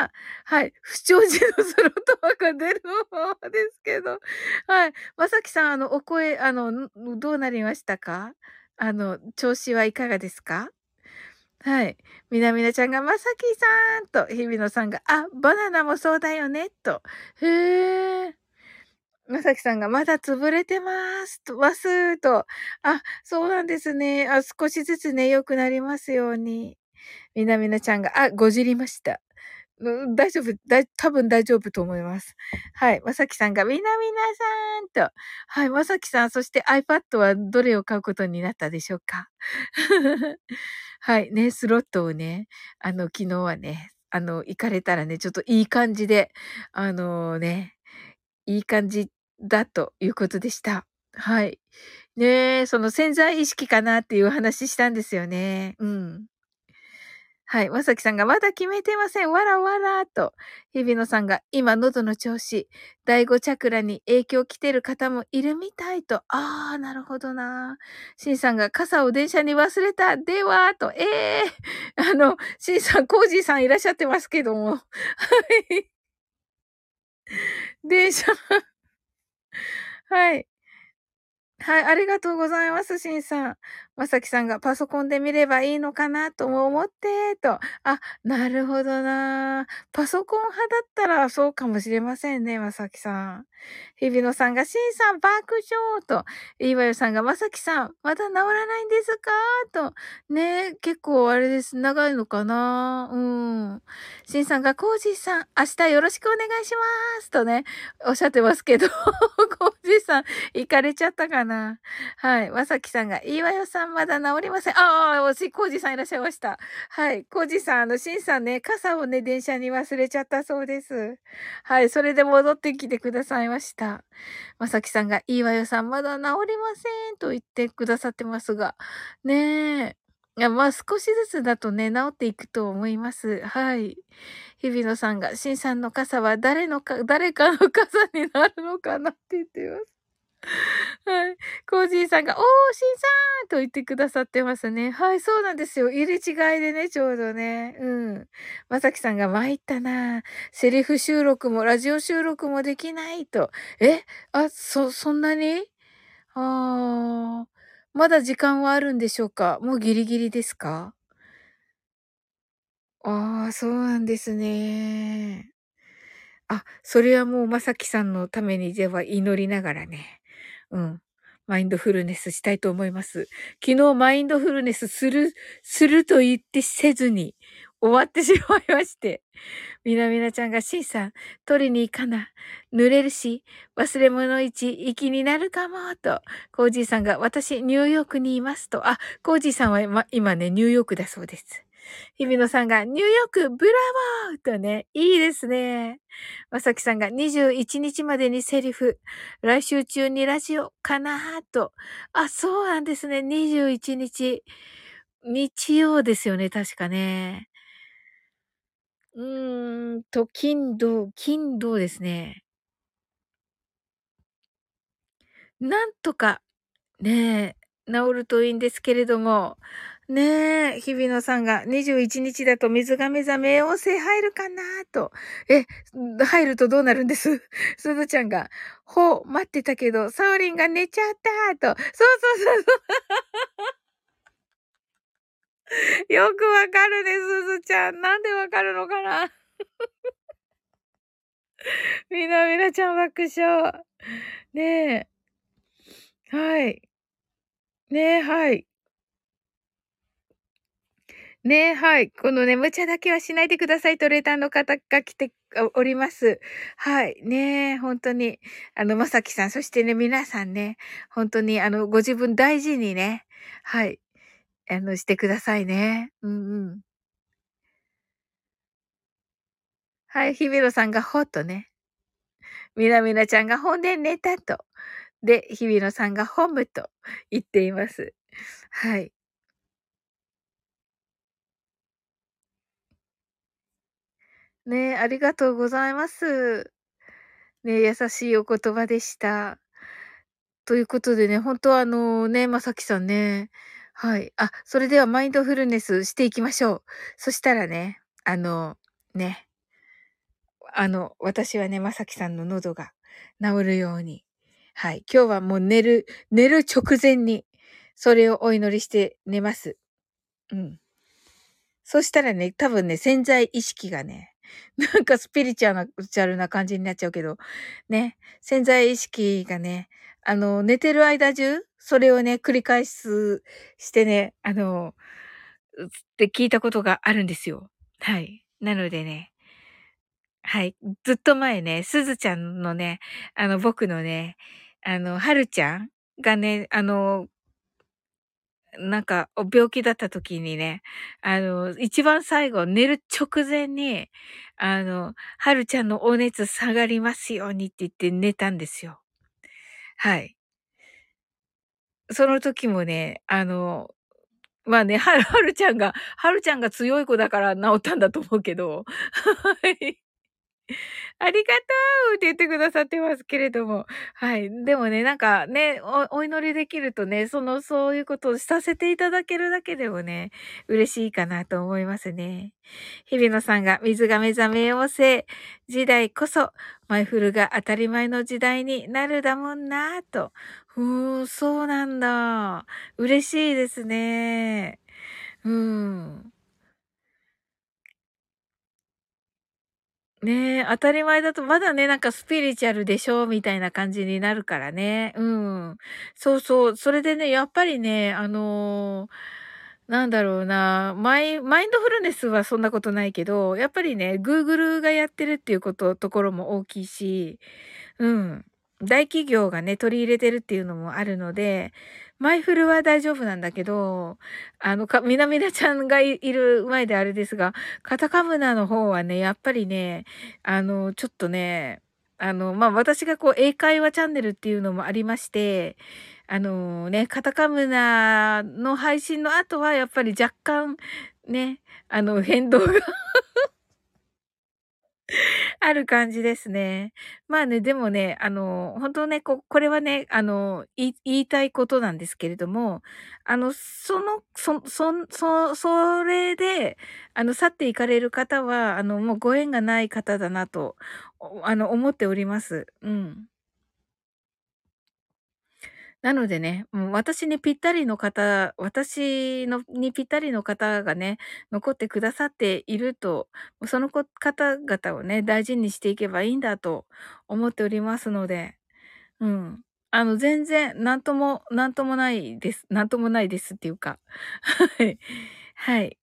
んは。はい。不調時のスロットマが出るままですけど。はい。まさきさん、あの、お声、あの、どうなりましたか？あの、調子はいかがですか？はい。みなみなちゃんが、まさきさんと、日比野さんが、あ、バナナもそうだよね、と。へえ。まさきさんが、まだ潰れてます、と、わす、と。あ、そうなんですね。あ、少しずつね、良くなりますように。みなみなちゃんが、あ、ごじりました。大丈夫、だ多分大丈夫と思います。はい。まさきさんが、みなみなさんと。はい。まさきさん、そして iPad はどれを買うことになったでしょうか？はい。ね、スロットをね、あの、昨日はね、あの、行かれたらね、ちょっといい感じで、あのね、いい感じだということでした。はい。ねその潜在意識かなっていう話したんですよね。うん。はい。まさきさんがまだ決めてません。わらわらと。日比野さんが今喉の調子、第五チャクラに影響来てる方もいるみたいと。あー、なるほどな。しんさんが傘を電車に忘れた。では、と。ええー、あの、しんさん、コージーさんいらっしゃってますけども。はい。電車 はい。はい、ありがとうございます、しんさん。まさきさんがパソコンで見ればいいのかなとも思って、と。あ、なるほどな。パソコン派だったらそうかもしれませんね、まさきさん。日比野さんが、しんさん爆笑と。いわよさんが、まさきさん、まだ治らないんですか？と。ね結構あれです。長いのかな？うん。しんさんが、コージーさん、明日よろしくお願いします。とね、おっしゃってますけど、コージーさん、行かれちゃったかな？はい。まさきさんが、いわよさんまだ治りません。ああ、し、コージさんいらっしゃいました。はい。コージさん、あの、しんさんね、傘をね、電車に忘れちゃったそうです。はい。それで戻ってきてくださいました。まさきさんが、いわよさんまだ治りませんと言ってくださってますが、ねえ。いや、まあ少しずつだとね、治っていくと思います。はい。日比野さんが、しんさんの傘は誰のか、誰かの傘になるのかなって言ってます。はい。コージーさんが、おー、しんさんと言ってくださってますね。はい、そうなんですよ。入れ違いでね、ちょうどね。うん。まさきさんが参ったなセリフ収録も、ラジオ収録もできないと。え？あ、そ、そんなに？あー。まだ時間はあるんでしょうか？もうギリギリですか？ああ、そうなんですね。あ、それはもうまさきさんのためにでは祈りながらね。うん。マインドフルネスしたいと思います。昨日マインドフルネスする、すると言ってせずに終わってしまいまして。みなみなちゃんが、しんさん、取りに行かな。濡れるし、忘れ物市、行きになるかも、と。コージーさんが、私、ニューヨークにいますと。あ、コージーさんは、今ね、ニューヨークだそうです。日比野さんが、ニューヨーク、ブラボーとね、いいですね。まさきさんが、21日までにセリフ、来週中にラジオかなと。あ、そうなんですね。21日。日曜ですよね、確かね。うーんと、金土、金土ですね。なんとか、ねえ、治るといいんですけれども、ねえ、日比野さんが21日だと水亀座冥王星入るかなと。え、入るとどうなるんです？すずちゃんが、ほう、待ってたけど、サオリンが寝ちゃったと。そうそうそうそう。よくわかるね、すずちゃん。なんでわかるのかな？みなみなちゃん爆笑。ねえ。はい。ねえ、はい。ね、はい。このね、無茶だけはしないでくださいとレターの方が来ております。はい。ね本当に。あの、まさきさん、そしてね、皆さんね、本当に、あの、ご自分大事にね、はい。あの、してくださいね。うんうん。はい。日比野さんがほっとね。みなみなちゃんが本で寝たと。で、日比野さんがホムと言っています。はい。ね、ありがとうございます。ね、優しいお言葉でした。ということでね、本当はあのね、まさきさんね、はい。あ、それではマインドフルネスしていきましょう。そしたらね、あの、ね、あの、私はね、まさきさんの喉が治るように、はい。今日はもう寝る、寝る直前に、それをお祈りして寝ます。うん。そしたらね、多分ね、潜在意識がね、なんかスピリチュアルな感じになっちゃうけど、ね、潜在意識がね、あの、寝てる間中、それをね、繰り返す、してね、あの、って聞いたことがあるんですよ。はい。なのでね、はい。ずっと前ね、すずちゃんのね、あの、僕のね、あの、はるちゃんがね、あの、なんか、病気だった時にね、あの、一番最後、寝る直前に、あの、はるちゃんのお熱下がりますようにって言って寝たんですよ。はい。その時もね、あの、まあね、はる、はるちゃんが、はるちゃんが強い子だから治ったんだと思うけど、はい。ありがとうって言ってくださってますけれども。はい。でもね、なんかね、お、お祈りできるとね、その、そういうことをさせていただけるだけでもね、嬉しいかなと思いますね。日比野さんが水が目覚めようせ時代こそ、マイフルが当たり前の時代になるだもんなぁと、ふーん、そうなんだ。嬉しいですね。うん。ねえ、当たり前だとまだね、なんかスピリチュアルでしょみたいな感じになるからね。うん。そうそう。それでね、やっぱりね、あの、なんだろうな、マイマインドフルネスはそんなことないけど、やっぱりね、Google がやってるっていうことところも大きいし、うん。大企業がね、取り入れてるっていうのもあるので、マイフルは大丈夫なんだけど、あの、かみなみなちゃんがいる前であれですが、カタカムナの方はね、やっぱりね、あの、ちょっとね、あの、まあ、私がこう、英会話チャンネルっていうのもありまして、あのね、カタカムナの配信の後はやっぱり若干ね、あの、変動が ある感じですね。まあね、でもね、あの、本当ね、ここれはね、あの、言いたいことなんですけれども、あの、その、そそそそれで、あの、去っていかれる方は、あの、もうご縁がない方だなと、あの、思っております。うん。なのでね、もう私にぴったりの方私のにぴったりの方がね、残ってくださっていると、その方々をね、大事にしていけばいいんだと思っておりますので、うん。あの、全然なんともなんともないです。なんともないですっていうか、はい。はい。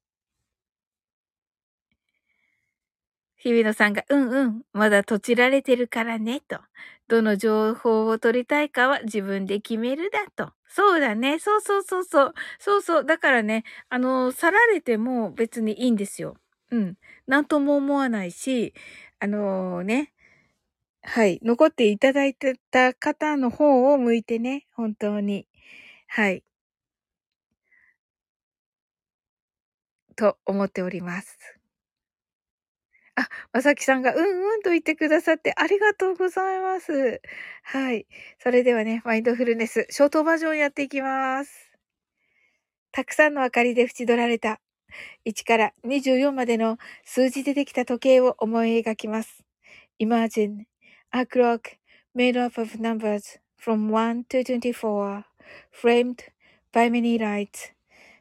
日比野さんが、うんうん、まだ閉じられてるからね、と。どの情報を取りたいかは自分で決めるだと。そうだね。そうそうそうそう。そうそう。だからね、あの、去られても別にいいんですよ。うん。なんとも思わないし、あのー、ね。はい。残っていただいてた方の方を向いてね。本当に。はい。と思っております。あ、まさきさんが、うんうんと言ってくださってありがとうございます。はい。それではね、マインドフルネス、ショートバージョンやっていきます。たくさんの明かりで縁取られた、1から24までの数字でできた時計を思い描きます。Imagine a clock made up of numbers from 1 to 24, framed by many lights.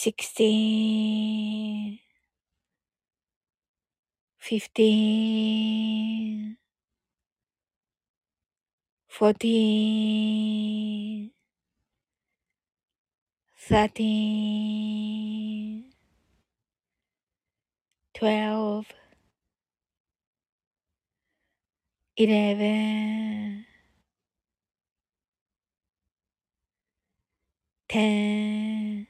16 15 14 13 12 11 10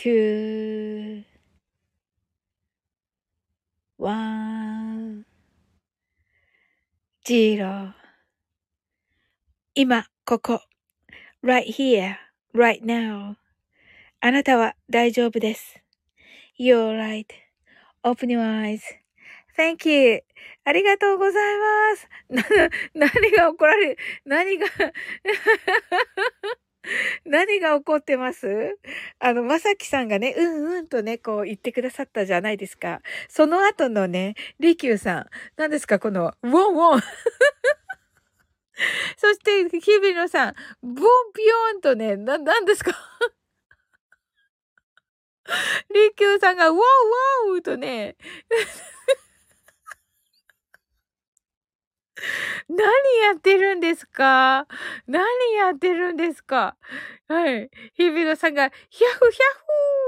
two, one, zero 今、ここ。right here, right now. あなたは大丈夫です。You're right. Open your eyes. Thank you. ありがとうございます。な、何が怒られる、何が 何が起こってます？あの、まさきさんがね、うんうんとね、こう言ってくださったじゃないですか。その後のね、りきゅうさん。何ですか？この、ウォンウォン。そして、日比野さん、ボンピヨーンとね、な、何ですか？りきゅうさんが、ウォンウォンとね、何やってるんですか？何やってるんですか？はい。日比野さんが、ヒャフヒャフ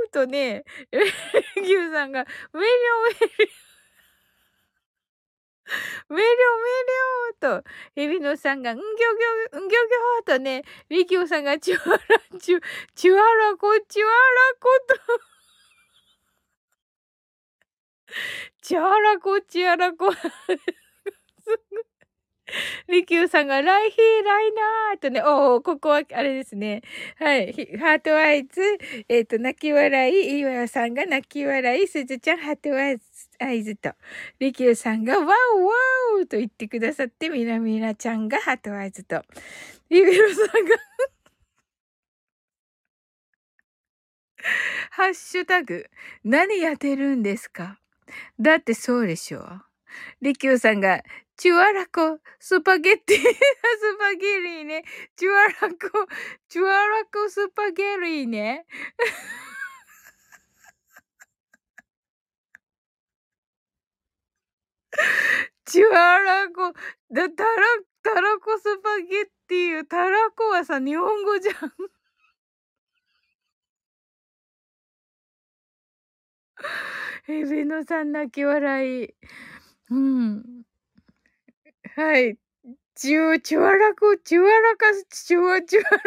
ーとね、牛さんが、メリョメリョ。メリョメリョーと、日比野さんが、んぎょぎょ、んぎょぎょーとね、リキオさんが、チュワラ、チュ、チュワラコ、チュワラコと、チュワラコ、チュワラコ。すごい。リキューさんが、ライヒーライナーとね、おお、ここは、あれですね。はい。ハートアイズ、えっ、ー、と、泣き笑い、岩屋さんが泣き笑い、すずちゃん、ハートアイズ、アイズと、リキューさんが、ワウワウと言ってくださって、みなみなちゃんがハートアイズと、リビロさんが ハッシュタグ、何やってるんですか？だってそうでしょ？リキューさんが、チュアラコ、スパゲッティ、スパゲリーね。チュアラコ、チュアラコスパゲリーね。チュアラコ、だ、タラ、タラコスパゲッティ、タラコはさ、日本語じゃん。エビのさん泣き笑い。うん。はい。チュ、チュアラコ、チュアラカス、チュア、チュアラコ、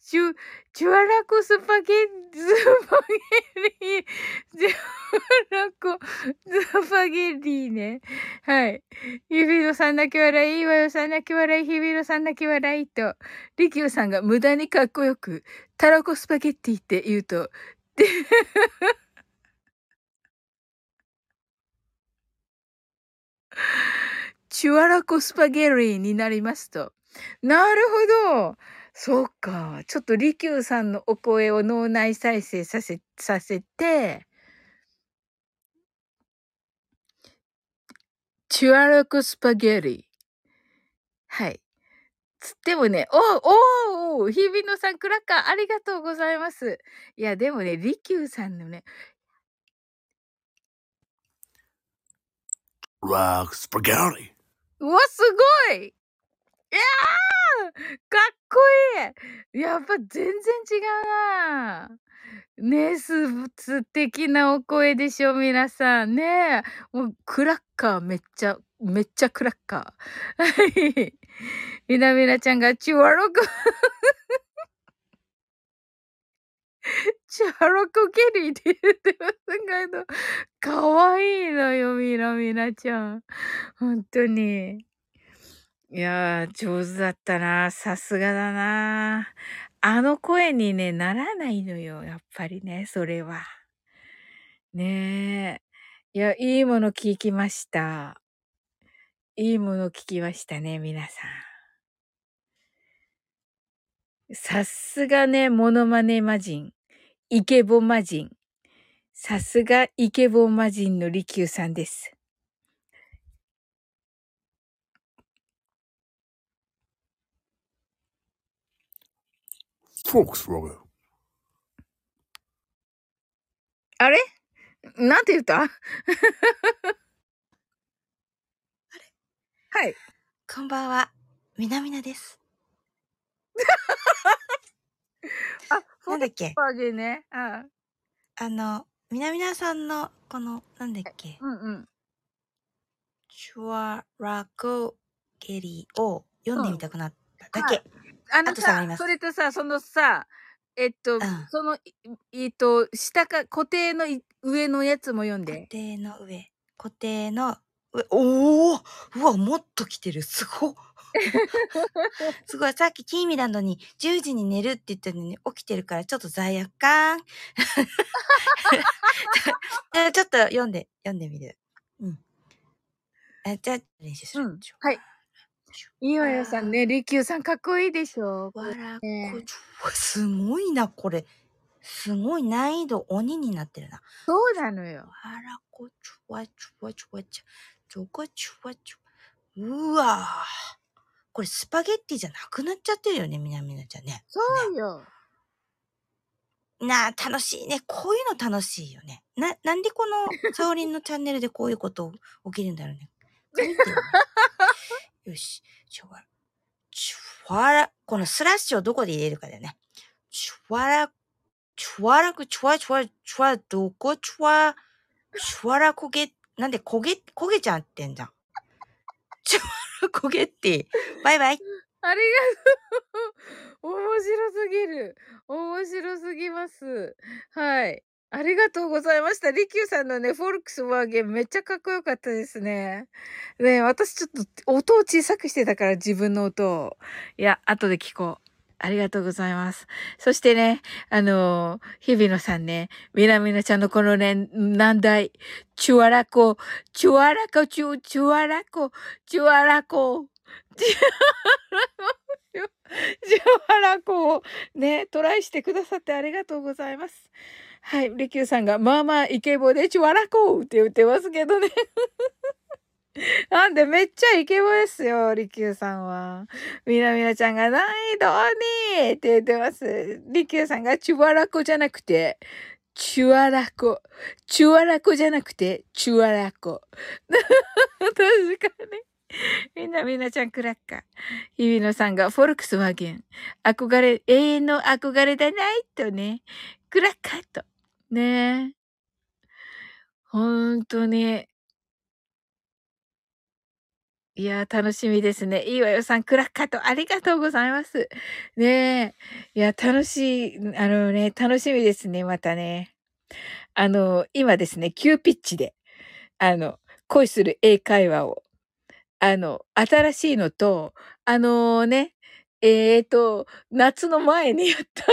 チュ、チュアラコスパゲッ、スパゲリー、チュアラコ、スパゲリーね。はい。ヒビロさん泣き笑い、いわよさん泣き笑い、ヒビロさん泣き笑いと、リキューさんが無駄にかっこよく、タラコスパゲッティって言うと、で、チュアラコスパゲリーになりますと。なるほど。そうか。ちょっとリキューさんのお声を脳内再生させ、させて、チュアラコスパゲリー。はい。つってもね、おおお日比野さん、クラッカー、ありがとうございます。いや、でもね、リキューさんのね、ラクスパゲリー。うわ、すごいいやーかっこいいやっぱ全然違うなねえす、素敵なお声でしょ、皆さん。ねもう、クラッカーめっちゃ、めっちゃクラッカー。はい。みなみなちゃんがチュワロコチュワロコケリーって言ってますけど、かわいいのよ、みなみなちゃん。ほんとに。いやー、上手だったな。さすがだな。あの声にね、ならないのよ。やっぱりね、それは。ねえ。いや、いいもの聞きました。いいもの聞きましたね、皆さん。さすがね、モノマネ魔人。イケボ魔人。さすがイケボ魔人の利休さんです。あれ？なんて言った？あ れはい。こんばんは。みなみなです。あ、なんだっけ？スパゲね。ああの、みなみなさんの、この、なんだっけ？うんうん。チュアラコゲリを読んでみたくなっただけ。あのさ、それとさ、そのさ、えっと、うんその、いえっと、下か、固定のい上のやつも読ん固で。定の上。固定の上。おおうわ、もっと来てる。すごっ。すごい。さっきキーミランドに10時に寝るって言ったのに起きてるからちょっと罪悪感。ちょっと読んで、読んでみる。え、じゃあ、練習する。うんはい。いいわよさんね、りきゅうさんかっこいいでしょ。わらねこちょすごいな、これ。すごい難易度鬼になってるな。そうなのよ。わらこちょわちょわちょわちょ。ちょこちょわちょ。うわぁ。これスパゲッティじゃなくなっちゃってるよね、みなみなちゃんね。そうよ。なあ、楽しいね。こういうの楽しいよね。な、なんでこの、サオリンのチャンネルでこういうこと起きるんだろうね。よねよし。ちょわ、ちょわら、このスラッシュをどこで入れるかだよね。ちょわら、ちょわらく、ちょわちょわ、ちょわ、どこ？ちょわ、ちょわら焦げ、なんで焦げ、焦げちゃってんじゃん。ちょわら焦げって、バイバイ。ありがとう。面白すぎる。面白すぎます。はい。ありがとうございました。リキューさんのね、フォルクスワーゲンめっちゃかっこよかったですね。ね私ちょっと音を小さくしてたから自分の音を。いや、後で聞こう。ありがとうございます。そしてね、あのー日比野さんね、みなみなちゃんのこのね、難題、チュアラコ、チュアラコ、チュ、チュアラコ、チュアラコ、チュアラコ、チュアラコをね、トライしてくださってありがとうございます。はい、リキューさんが、まあまあ、イケボでチュアラコって言ってますけどね。なんで、めっちゃイケボですよ、リキューさんは。みなみなちゃんが、難易度に？って言ってます。リキューさんが、チュアラコじゃなくて、チュアラコ。チュアラコじゃなくて、チュアラコ。確かに。みんなみんなちゃんクラッカー。日比野さんが、フォルクスワーゲン。憧れ、永遠の憧れだないとね。クラッカーと。ねえ。ほんとに。いや、楽しみですね。いいわよさん、クラッカーとありがとうございます。ねえ。いや、楽しい、あのね、楽しみですね、またね。あの、今ですね、急ピッチで、あの、恋する英会話を、あの、新しいのと、あのね、えーと、夏の前にやった、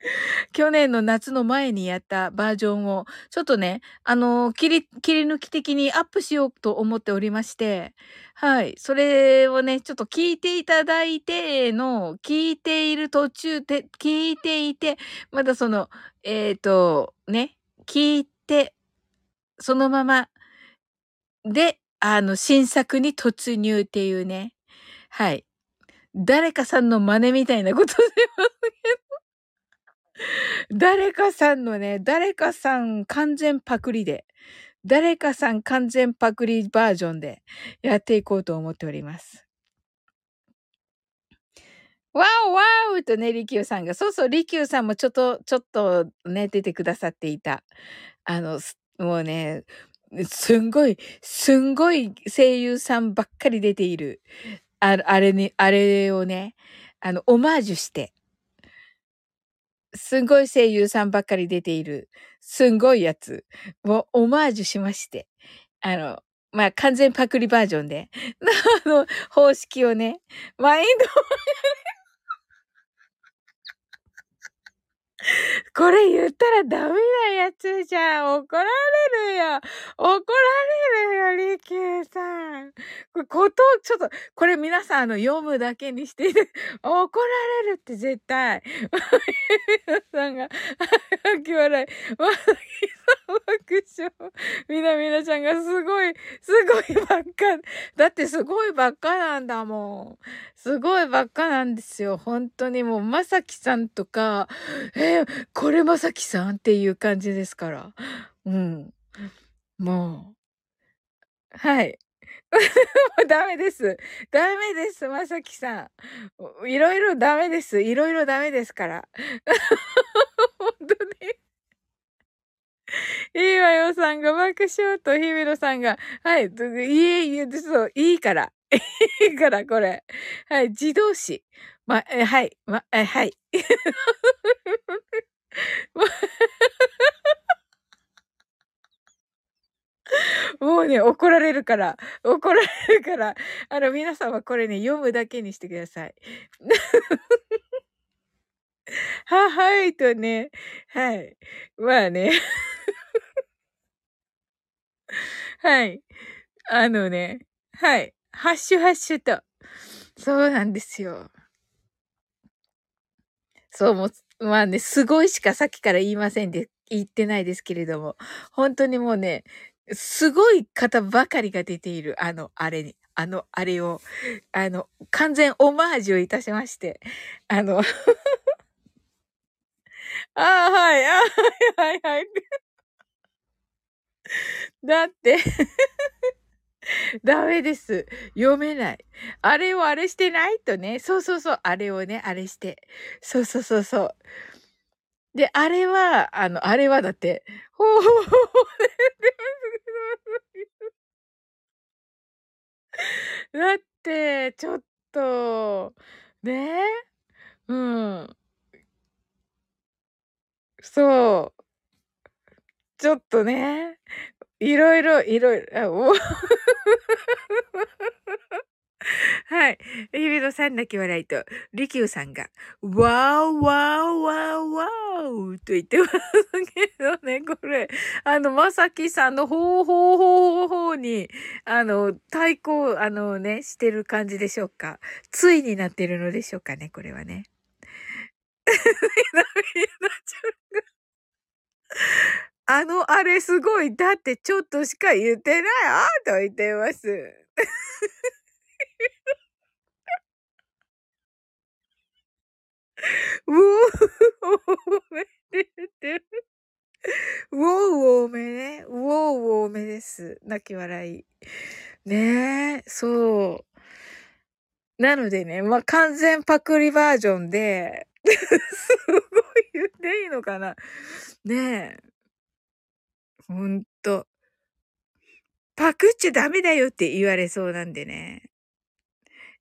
去年の夏の前にやったバージョンを、ちょっとね、あの、切り、切り抜き的にアップしようと思っておりまして、はい。それをね、ちょっと聞いていただいての、聞いている途中で、聞いていて、まだその、えっ、と、ね、聞いて、そのまま、で、あの、新作に突入っていうね。はい。誰かさんの真似みたいなことでますけど。誰かさんのね、誰かさん完全パクリで、誰かさん完全パクリバージョンでやっていこうと思っております。わおわおとね、りきゅうさんが、そうそう、りきゅうさんもちょっと、ちょっとね、出てくださっていた。あの、もうね、すんごい、すんごい声優さんばっかり出ている。ああれに、あれをね、あの、オマージュして、すんごい声優さんばっかり出ている、すんごいやつをオマージュしまして、あの、まあ、完全パクリバージョンで、あの、方式をね、マインド これ言ったらダメなやつじゃん。怒られるよ。怒られるよ、りきゅうさん。これ、こと、ちょっと、これ皆さん、あの、読むだけにしていて、怒られるって絶対。皆さんが、泣き笑い。まさきさん爆笑。みなみなちゃんがすごい、すごいばっか。だってすごいばっかなんだもん。すごいばっかなんですよ。本当にもう、まさきさんとか、えこれまさきさんっていう感じですから。うん。もう。はい。もうダメです。ダメです、まさきさん。いろいろダメです。いろいろダメですから。本当に。いいわよさんが爆笑と日比野さんが、はい、いえいえ、そう、いいから。いいから、これ。はい、自動詞。ま、えはい、ま、えはい。もうね、怒られるから、怒られるから、あの、皆さんはこれね、読むだけにしてください。は、はいとね、はい。まあね。はい。あのね、はい。ハッシュハッシュと。そうなんですよ。そう、も、まあね、すごいしかさっきから言いませんで、言ってないですけれども、本当にもうね、すごい方ばかりが出ている、あの、あれに、あの、あれを、あの、完全オマージュをいたしまして、あの ああ、はい、ああ、はい、はい、はい。だって ダメです。読めない。あれをあれしてないとね。そうそうそう。あれをね、あれして。そうそうそうそう。で、あれは、あの、あれはだって、ほうほうほうほう。だって、ちょっと、ねうん。そう。ちょっとね。いろいろ、いろいろ、あ、お はい。日比野さん泣き笑いと、利休さんが、わーわーわーわーと言ってますけどね、これ、あの、まさきさんのほうほうほうほうに、あの、対抗、あのね、してる感じでしょうか。ついになってるのでしょうかね、これはね。あのあれすごい、だってちょっとしか言ってないあと言ってます。うおーめてて。うおー多めね。うおー多めです。泣き笑い。ねえ、そう。なのでね、まあ、完全パクリバージョンで、すごい言っていいのかなねえ。ほんと。パクっちゃダメだよって言われそうなんでね。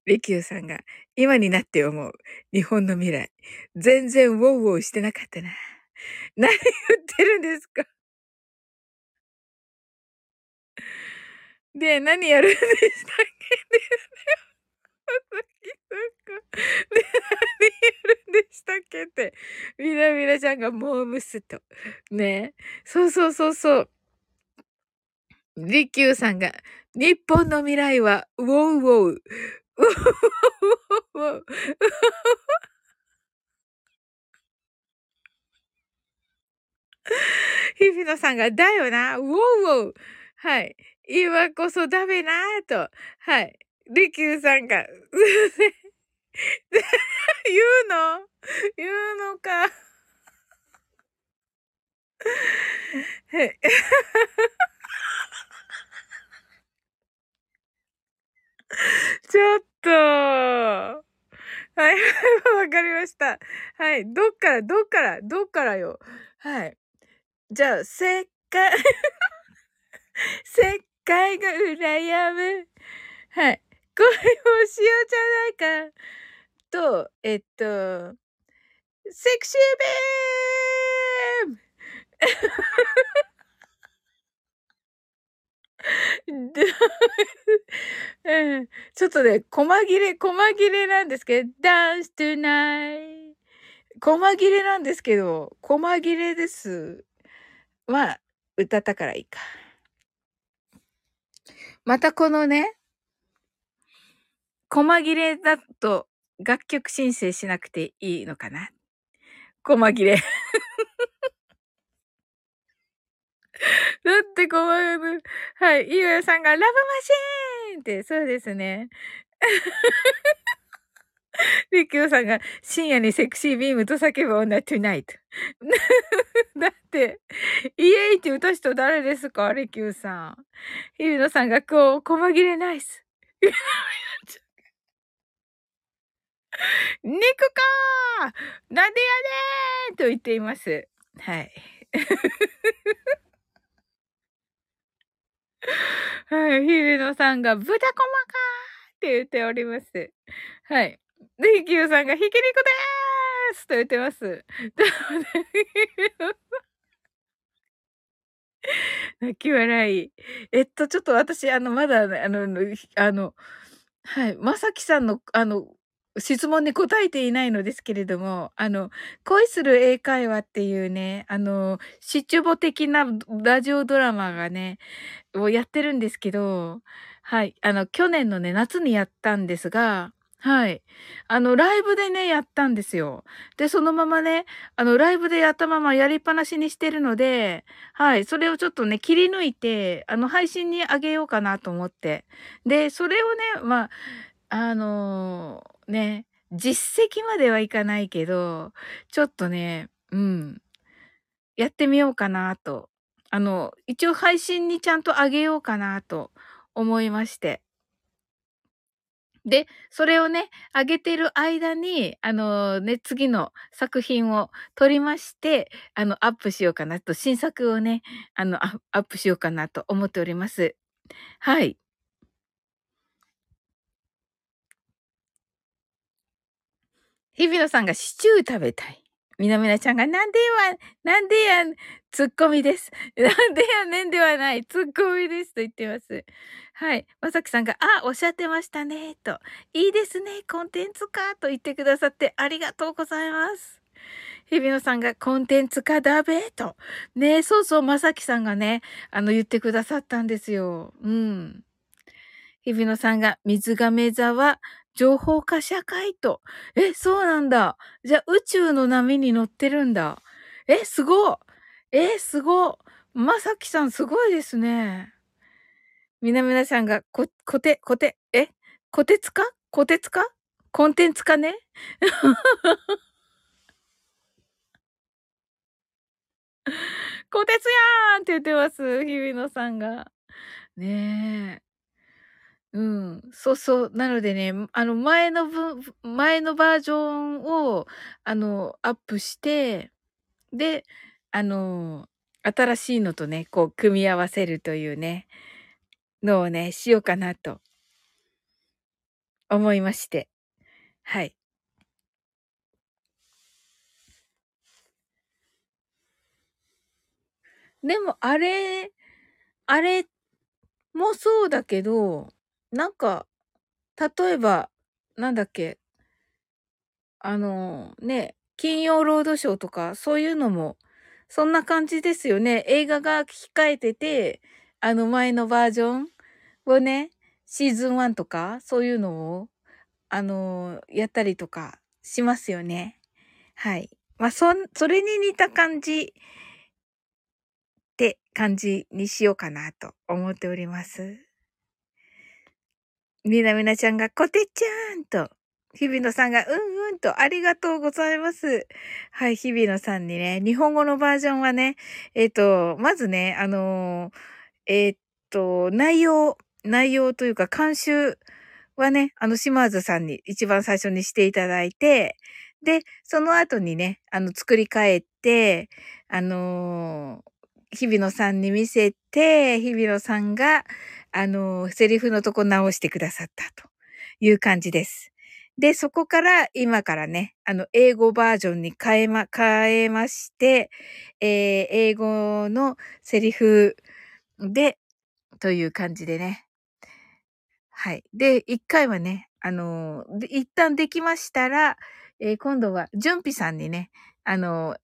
レキューさんが、今になって思う。日本の未来。全然ウォウウォウしてなかったな。何言ってるんですかで、何やるんでしたっけ ね。で、何やるんでしたっけって。みなみなちゃんがモームスと。ね。そうそうそうそう。リキューさんが、日本の未来は、ウォウウォウ。日比野さんが、だよな、ウォウウォウ。はい。今こそダメなぁと。はい。リキューさんが、言うの？言うのか？ちょっと。はい、わかりました。はい。どっから、どっから、どっからよ？はい。じゃあ、せっかい せっかいが羨む。はい。これをしようじゃないか。と、えっと、セクシービーム、ちょっとね、細切れ、細切れなんですけど、dance tonight. 細切れなんですけど、細切れです。まあ、歌ったからいいか。またこのね、細切れだと楽曲申請しなくていいのかな？細切れ だって怖い。はい。ゆうやさんがラブマシーンって、そうですね。リキューさんが深夜にセクシービームと叫ぶ女トゥナイト。だって、イエイって歌人誰ですか？リキューさん。ヒビノさんがこう、細切れナイス。肉かーなんでやねーと言っています。はい。はい、日比野さんが豚こまかーって言っております。はい。で、キューさんがひき肉でーすと言ってます。泣き笑い。えっと、ちょっと私、あの、まだ、あの、あの、はい、まさきさんの、あの、質問に答えていないのですけれども、あの、恋する英会話っていうね、あの、シチュボ的なラジオドラマがね、をやってるんですけど、はい。あの、去年のね、夏にやったんですが、はい。あの、ライブでね、やったんですよ。で、そのままね、あの、ライブでやったままやりっぱなしにしてるので、はい。それをちょっとね、切り抜いて、あの、配信にあげようかなと思って。で、それをね、まあ、あのーね、実績まではいかないけど、ちょっとね、うん。やってみようかなと。あの、一応配信にちゃんとあげようかなと思いまして。で、それをね、上げてる間に、あのね、次の作品を撮りまして、あの、アップしようかなと、新作をね、あの、アップしようかなと思っております。はい。日比野さんがシチュー食べたい。みなみなちゃんが、なんでや、なんでや、ツッコミです。なんでやねんではない、ツッコミですと言ってます。はい。まさきさんが、あ、おっしゃってましたね、と。いいですね、コンテンツか、と言ってくださってありがとうございます。日比野さんがコンテンツ化だべ、と。ねそうそう、まさきさんがね、あの、言ってくださったんですよ。うん。日比野さんが、水亀座は情報化社会と。え、そうなんだ。じゃあ宇宙の波に乗ってるんだ。え、すごえ、すごまさきさんすごいですね。みなみなさんが、こ、こて、こて、え？こてつかこてつかコンテンツかね？こてつやーんって言ってます。日比野さんが。ねえ。うん、そうそう。なのでね、あの、前のぶ前のバージョンを、あの、アップして、で、あの、新しいのとね、こう、組み合わせるというね、のをね、しようかなと思いまして。はい。でも、あれあれもそうだけどなんか、例えば、なんだっけ、あの、ね、金曜ロードショーとか、そういうのも、そんな感じですよね。映画が控えてて、あの前のバージョンをね、シーズン1とか、そういうのを、あの、やったりとかしますよね。はい。まあ、そ、それに似た感じって感じにしようかなと思っております。みなみなちゃんが、こてちゃんと、日比野さんが、うんうんと、ありがとうございます。はい、日比野さんにね、日本語のバージョンはね、えっ、ー、と、まずね、あのー、えっ、ー、と、内容、内容というか、監修はね、あの、島津さんに一番最初にしていただいて、で、その後にね、あの、作り変えて、あの日比野さんに見せて、日比野さんが、あの、セリフのとこ直してくださったという感じです。で、そこから今からね、あの、英語バージョンに変えま、変えまして、えー、英語のセリフで、という感じでね。はい。で、一回はね、あの、一旦できましたら、えー、今度は、純ぴさんにね、あの、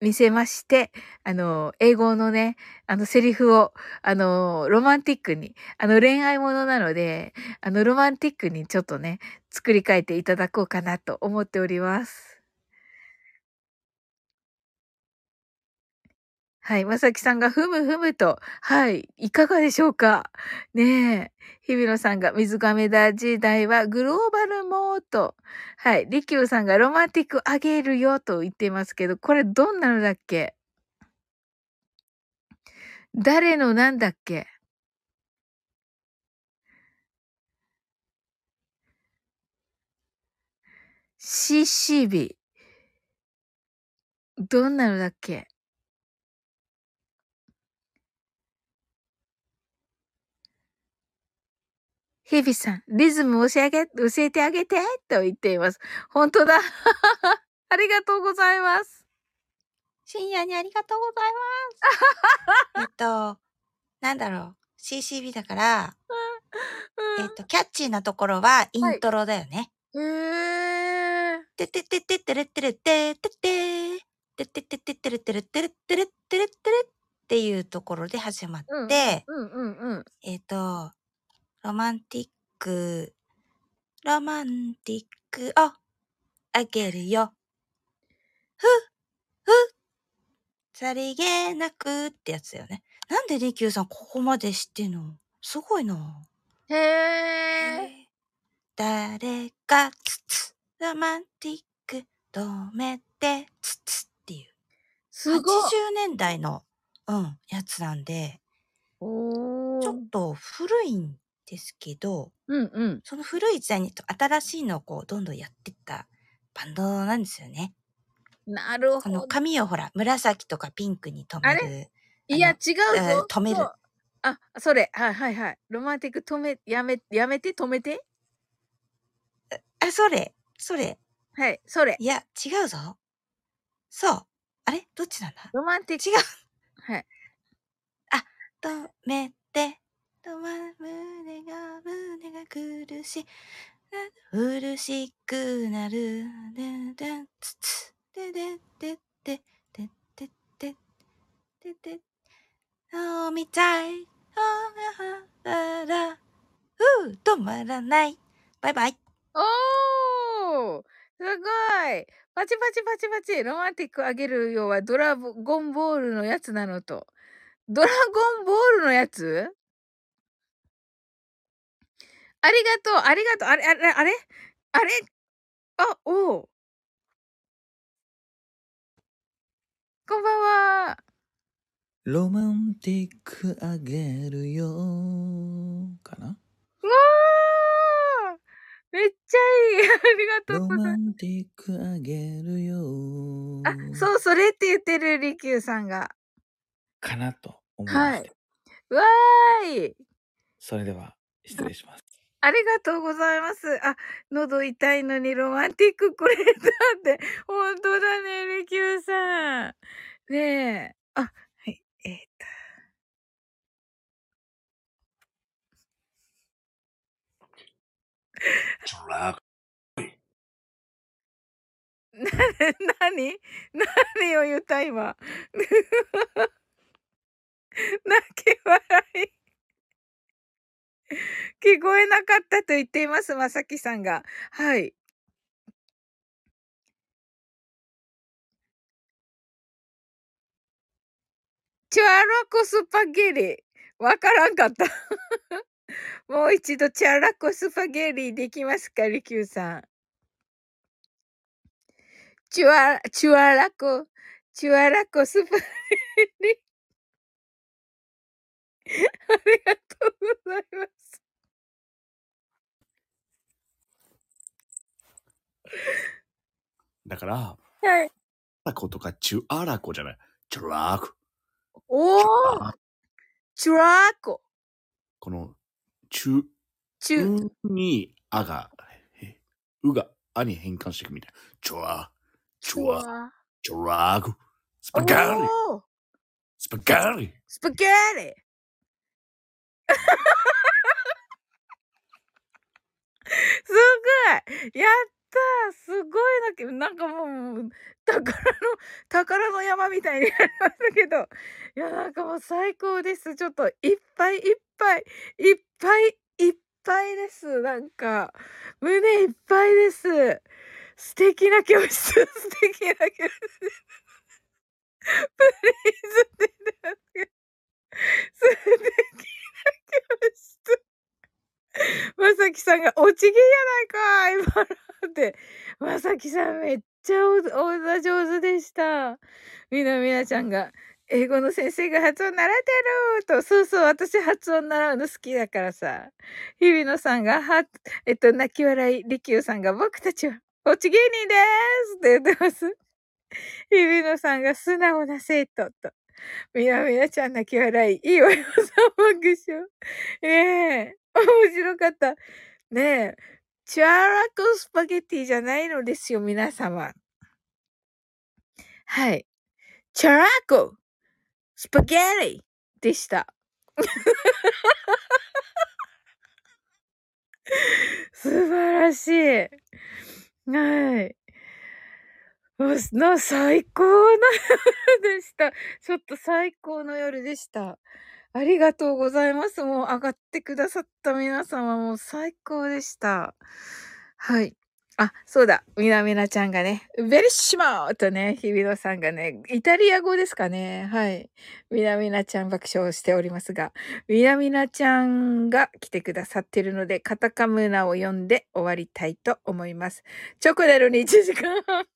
見せまして、あの、英語のね、あの、セリフを、あの、ロマンティックに、あの、恋愛ものなので、あの、ロマンティックにちょっとね、作り変えていただこうかなと思っております。はい。まさきさんがふむふむと、はい。いかがでしょうか？ねえ。日比野さんが水亀田時代はグローバルモード。はい。りきゅうさんがロマンティックあげるよと言っていますけど、これどんなのだっけ？誰のなんだっけ ?CCB。どんなのだっけ？日々さん、リズム教えげ、教えてあげてと言っています。本当だ。ありがとうございます。深夜にありがとうございます。えっと、なんだろう。CCB だから、えっと、キャッチーなところはイントロだよね。はい、へてててててれてれててててててててれてれてれてれてれてれっていうところで始まって、うんうんうん。えっ、と、ロマンティック、ロマンティックをあげるよ。ふ、ふ、さりげなくってやつだよね。なんでリキューさんここまで知ってんの？すごいな。へえ。誰かつつ、ロマンティック止めてつつっていう。すごい。80年代の、うん、やつなんで、ちょっと古いんですけど、うんうん。その古い時代にと新しいのをこうどんどんやってったバンドなんですよね。なるこのほど。髪をほら、紫とかピンクに染める。いや、あ違うえーぞ。止める。あ、それ。はいはいはい。ロマンティック止め、やめ、やめて、止めて。あ、それ、それ。はい、それ。いや、違うぞ。そう。あれ？どっちなんだ？ロマンティック。違う。はい。止めて、止まる胸が、胸が苦しい。苦しくなる。ででつつ。ででででででででで。あみたい。あららら。ふう、止まらない。バイバイ。おーすごいパチパチパチパチロマンティックあげるよはドラゴンボールのやつなのと。ドラゴンボールのやつ？ありがとうありがとうあれあれあれあれ？あ、おう。こんばんは。ロマンティックあげるよかな？うわーめっちゃいい ありがとうロございます。マンティックあげるよあ、そう、それって言ってるリキューさんが。かなと思いまして、わーいそれでは失礼します。ありがとうございます。あ、喉痛いのにロマンティックくれたって。本当だね、リキューさん。ねえ。あ、はい、えー、っと。ドラな、なに？何を言った今？泣き笑い。聞こえなかったと言っています、まさきさんが。はい。チュアロコスパゲリ。わからんかった。もう一度チュアラコスパゲリできますか、リキューさん。チュア、チュアラコ、チュアラコスパゲリ。ありがとうございます。だから、はい。ラコとかチュアラコじゃない。チュラーコ。おーあチュラコ。この、チュ、チュ、うに、あが、えうが、あに変換していくみたいな。チュア、チュア、ア。チュラーコ。スパガーリおースパガーリスパゲーリすごいやったすごいなけなんかもう、宝の、宝の山みたいになりましたけど。いや、なんかもう最高です。ちょっといっぱいいっぱい、いっぱいいっぱいです。なんか、胸いっぱいです。素敵な教室、素敵な教室。プリーズって言ってますけど素敵な教室。まさきさんが、おちげやないかい、今のって。まさきさんめっちゃお、お歌上手でした。みなみなちゃんが、英語の先生が発音習ってると、そうそう、私発音習うの好きだからさ。日比野さんが、は、えっと、泣き笑い、りきゅうさんが、僕たちは、おち芸人ですって言ってます。日比野さんが、素直な生徒と。みなみなちゃん泣き笑い、いいわよ、さん爆笑。ねえ、面白かった。ねえ、チュアラコスパゲティじゃないのですよ、皆様。はい。チャラコスパゲティでした。素晴らしい。はい。な、最高の夜でした。ちょっと最高の夜でした。ありがとうございます。もう上がってくださった皆様も最高でした。はい。あ、そうだ。みなみなちゃんがね、ベリッシモーとね、日比野さんがね、イタリア語ですかね。はい。みなみなちゃん爆笑しておりますが、みなみなちゃんが来てくださってるので、カタカムナを読んで終わりたいと思います。チョコレルに1時間半。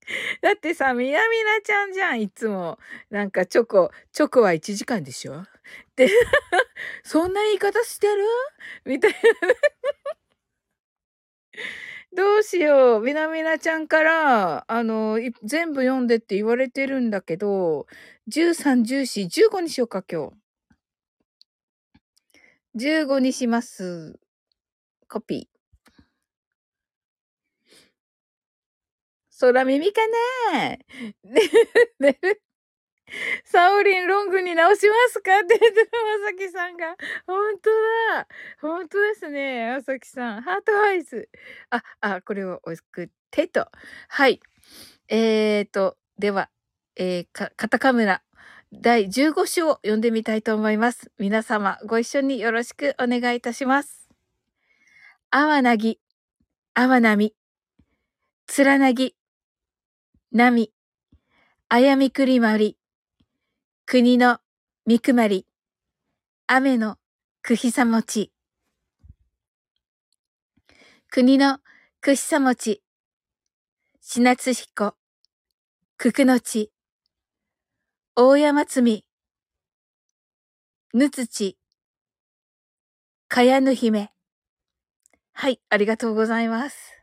だってさ、みなみなちゃんじゃん、いつも。なんかチョコ、チョコは1時間でしょ？って、そんな言い方してる？みたいな。どうしよう。みなみなちゃんから、あの、全部読んでって言われてるんだけど、13、14、15にしようか、今日。15にします。コピー。空耳かなね、ねサオリンロングに直しますか？って言ってまさきさんが。本当だ。本当ですね。まさきさん。ハートアイズ。あ、あ、これを送ってと。はい。えーと、では、えー、か、カタカムラ第15章を読んでみたいと思います。皆様ご一緒によろしくお願いいたします。あわなぎ、あわなみ、つらなぎ、なみ、あやみくりまり、国のみくまり、雨のくひさもち、国のくひさもち、しなつひこ、くくのち、大山つみ、ぬつち、かやぬ姫。はい、ありがとうございます。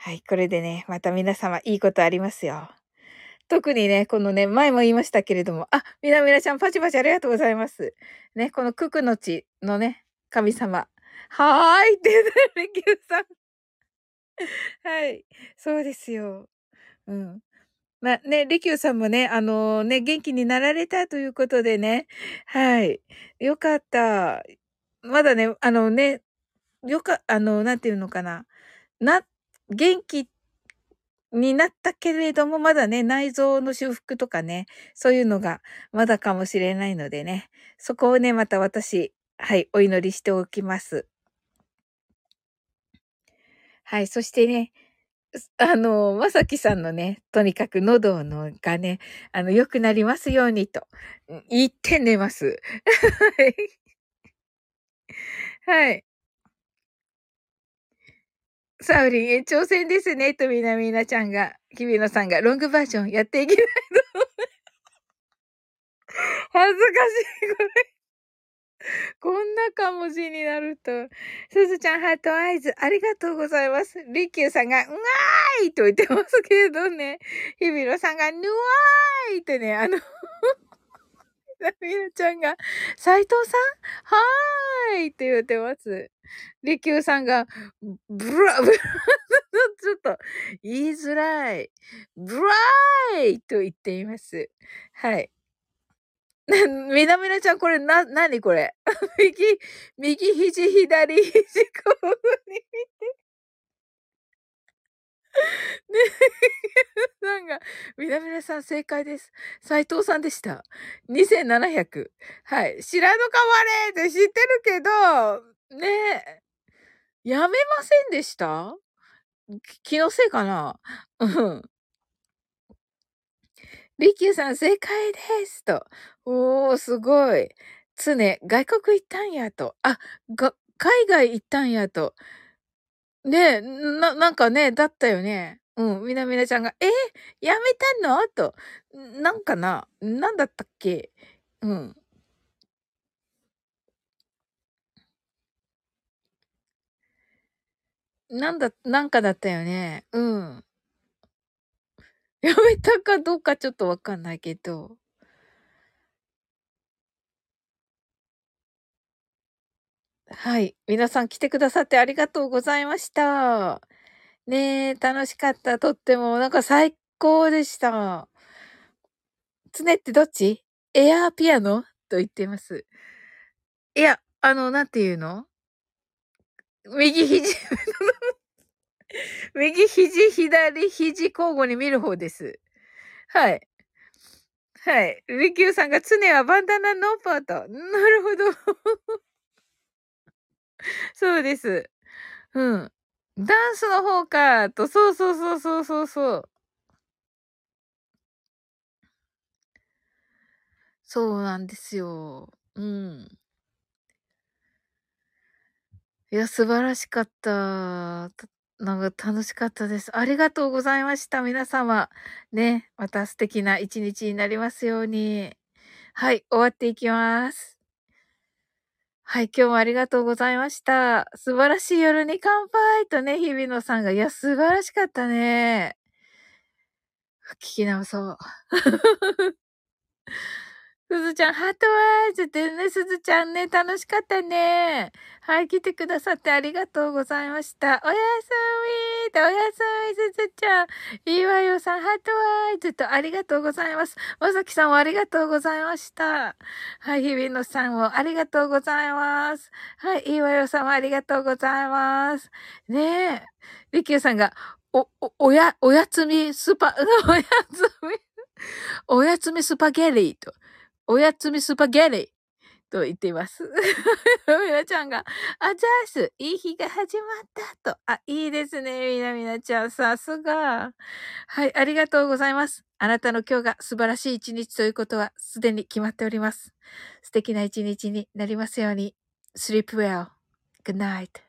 はい、これでね、また皆様いいことありますよ。特にね、このね、前も言いましたけれども、あ、みなみなちゃんパチパチありがとうございます。ね、このククの地のね、神様。はーいって言ってる、レキューさん。はい、そうですよ。うん。まあね、レキューさんもね、あのね、元気になられたということでね。はい。よかった。まだね、あのね、よか、あの、なんていうのかな。な、元気になったけれども、まだね、内臓の修復とかね、そういうのがまだかもしれないのでね、そこをね、また私、はい、お祈りしておきます。はい、そしてね、あの、まさきさんのね、とにかく喉のがね、あの、良くなりますようにと、言って寝ます。はい。サウリン、え、挑戦ですね、とみなみなちゃんが、日比野さんが、ロングバージョンやっていけないと。恥ずかしい、これ。こんなかもしになると。すずちゃん、ハートアイズ、ありがとうございます。リキューさんが、うわーいと言ってますけどね。日比野さんが、ぬわーいってね、あの、みなちゃんが、斉藤さん？はーいって言ってます。リキューさんが、ブラ、ブラ、ちょっと、言いづらい。ブラーイと言っています。はい。みなみなちゃん、これ、な、なにこれ？右、右肘、左肘、こうに見て。ね、さんが、みなみなさん正解です。斉藤さんでした。2700。はい。知らぬかわれって知ってるけど、ねえ。やめませんでした？気のせいかな？うん。リキューさん正解ですと。おー、すごい。つね、外国行ったんやと。あ、が、海外行ったんやと。ねえ、な、なんかね、だったよね。うん、みなみなちゃんが、え？ーやめたの？と。なんかななんだったっけ？うん。なんだ、なんかだったよね。うん。やめたかどうかちょっとわかんないけど。はい。皆さん来てくださってありがとうございました。ねえ、楽しかった。とっても、なんか最高でした。つねってどっち？エアーピアノ？と言っています。いや、あの、なんていうの？右肘。右肘、左肘交互に見る方です。はい。はい。リキューさんが常はバンダナノーパート。なるほど。そうです。うん。ダンスの方か、と、そうそうそうそうそうそう。そうなんですよ。うん。いや、素晴らしかった。たなんか楽しかったです。ありがとうございました、皆様。ね、また素敵な一日になりますように。はい、終わっていきます。はい、今日もありがとうございました。素晴らしい夜に乾杯とね、日比野さんが、いや、素晴らしかったね。聞き直そう。すずちゃん、ハートワイズってね、すずちゃんね、楽しかったね。はい、来てくださってありがとうございました。おやすみと、おやすみ、すずちゃん。いいわよさん、ハートワイズとありがとうございます。まさきさんもありがとうございました。はい、日比野さんもありがとうございます。はい、いいわよさんもありがとうございます。ねえ。りきゅうさんが、お、お、おや、おやつみスパ、おやつみ、おやつみスパゲリーと。おやつみスパゲリと言っています。みなちゃんが、あざーす、いい日が始まったと。あ、いいですね、みなみなちゃん、さすが。はい、ありがとうございます。あなたの今日が素晴らしい一日ということはすでに決まっております。素敵な一日になりますように。sleep well. Good night.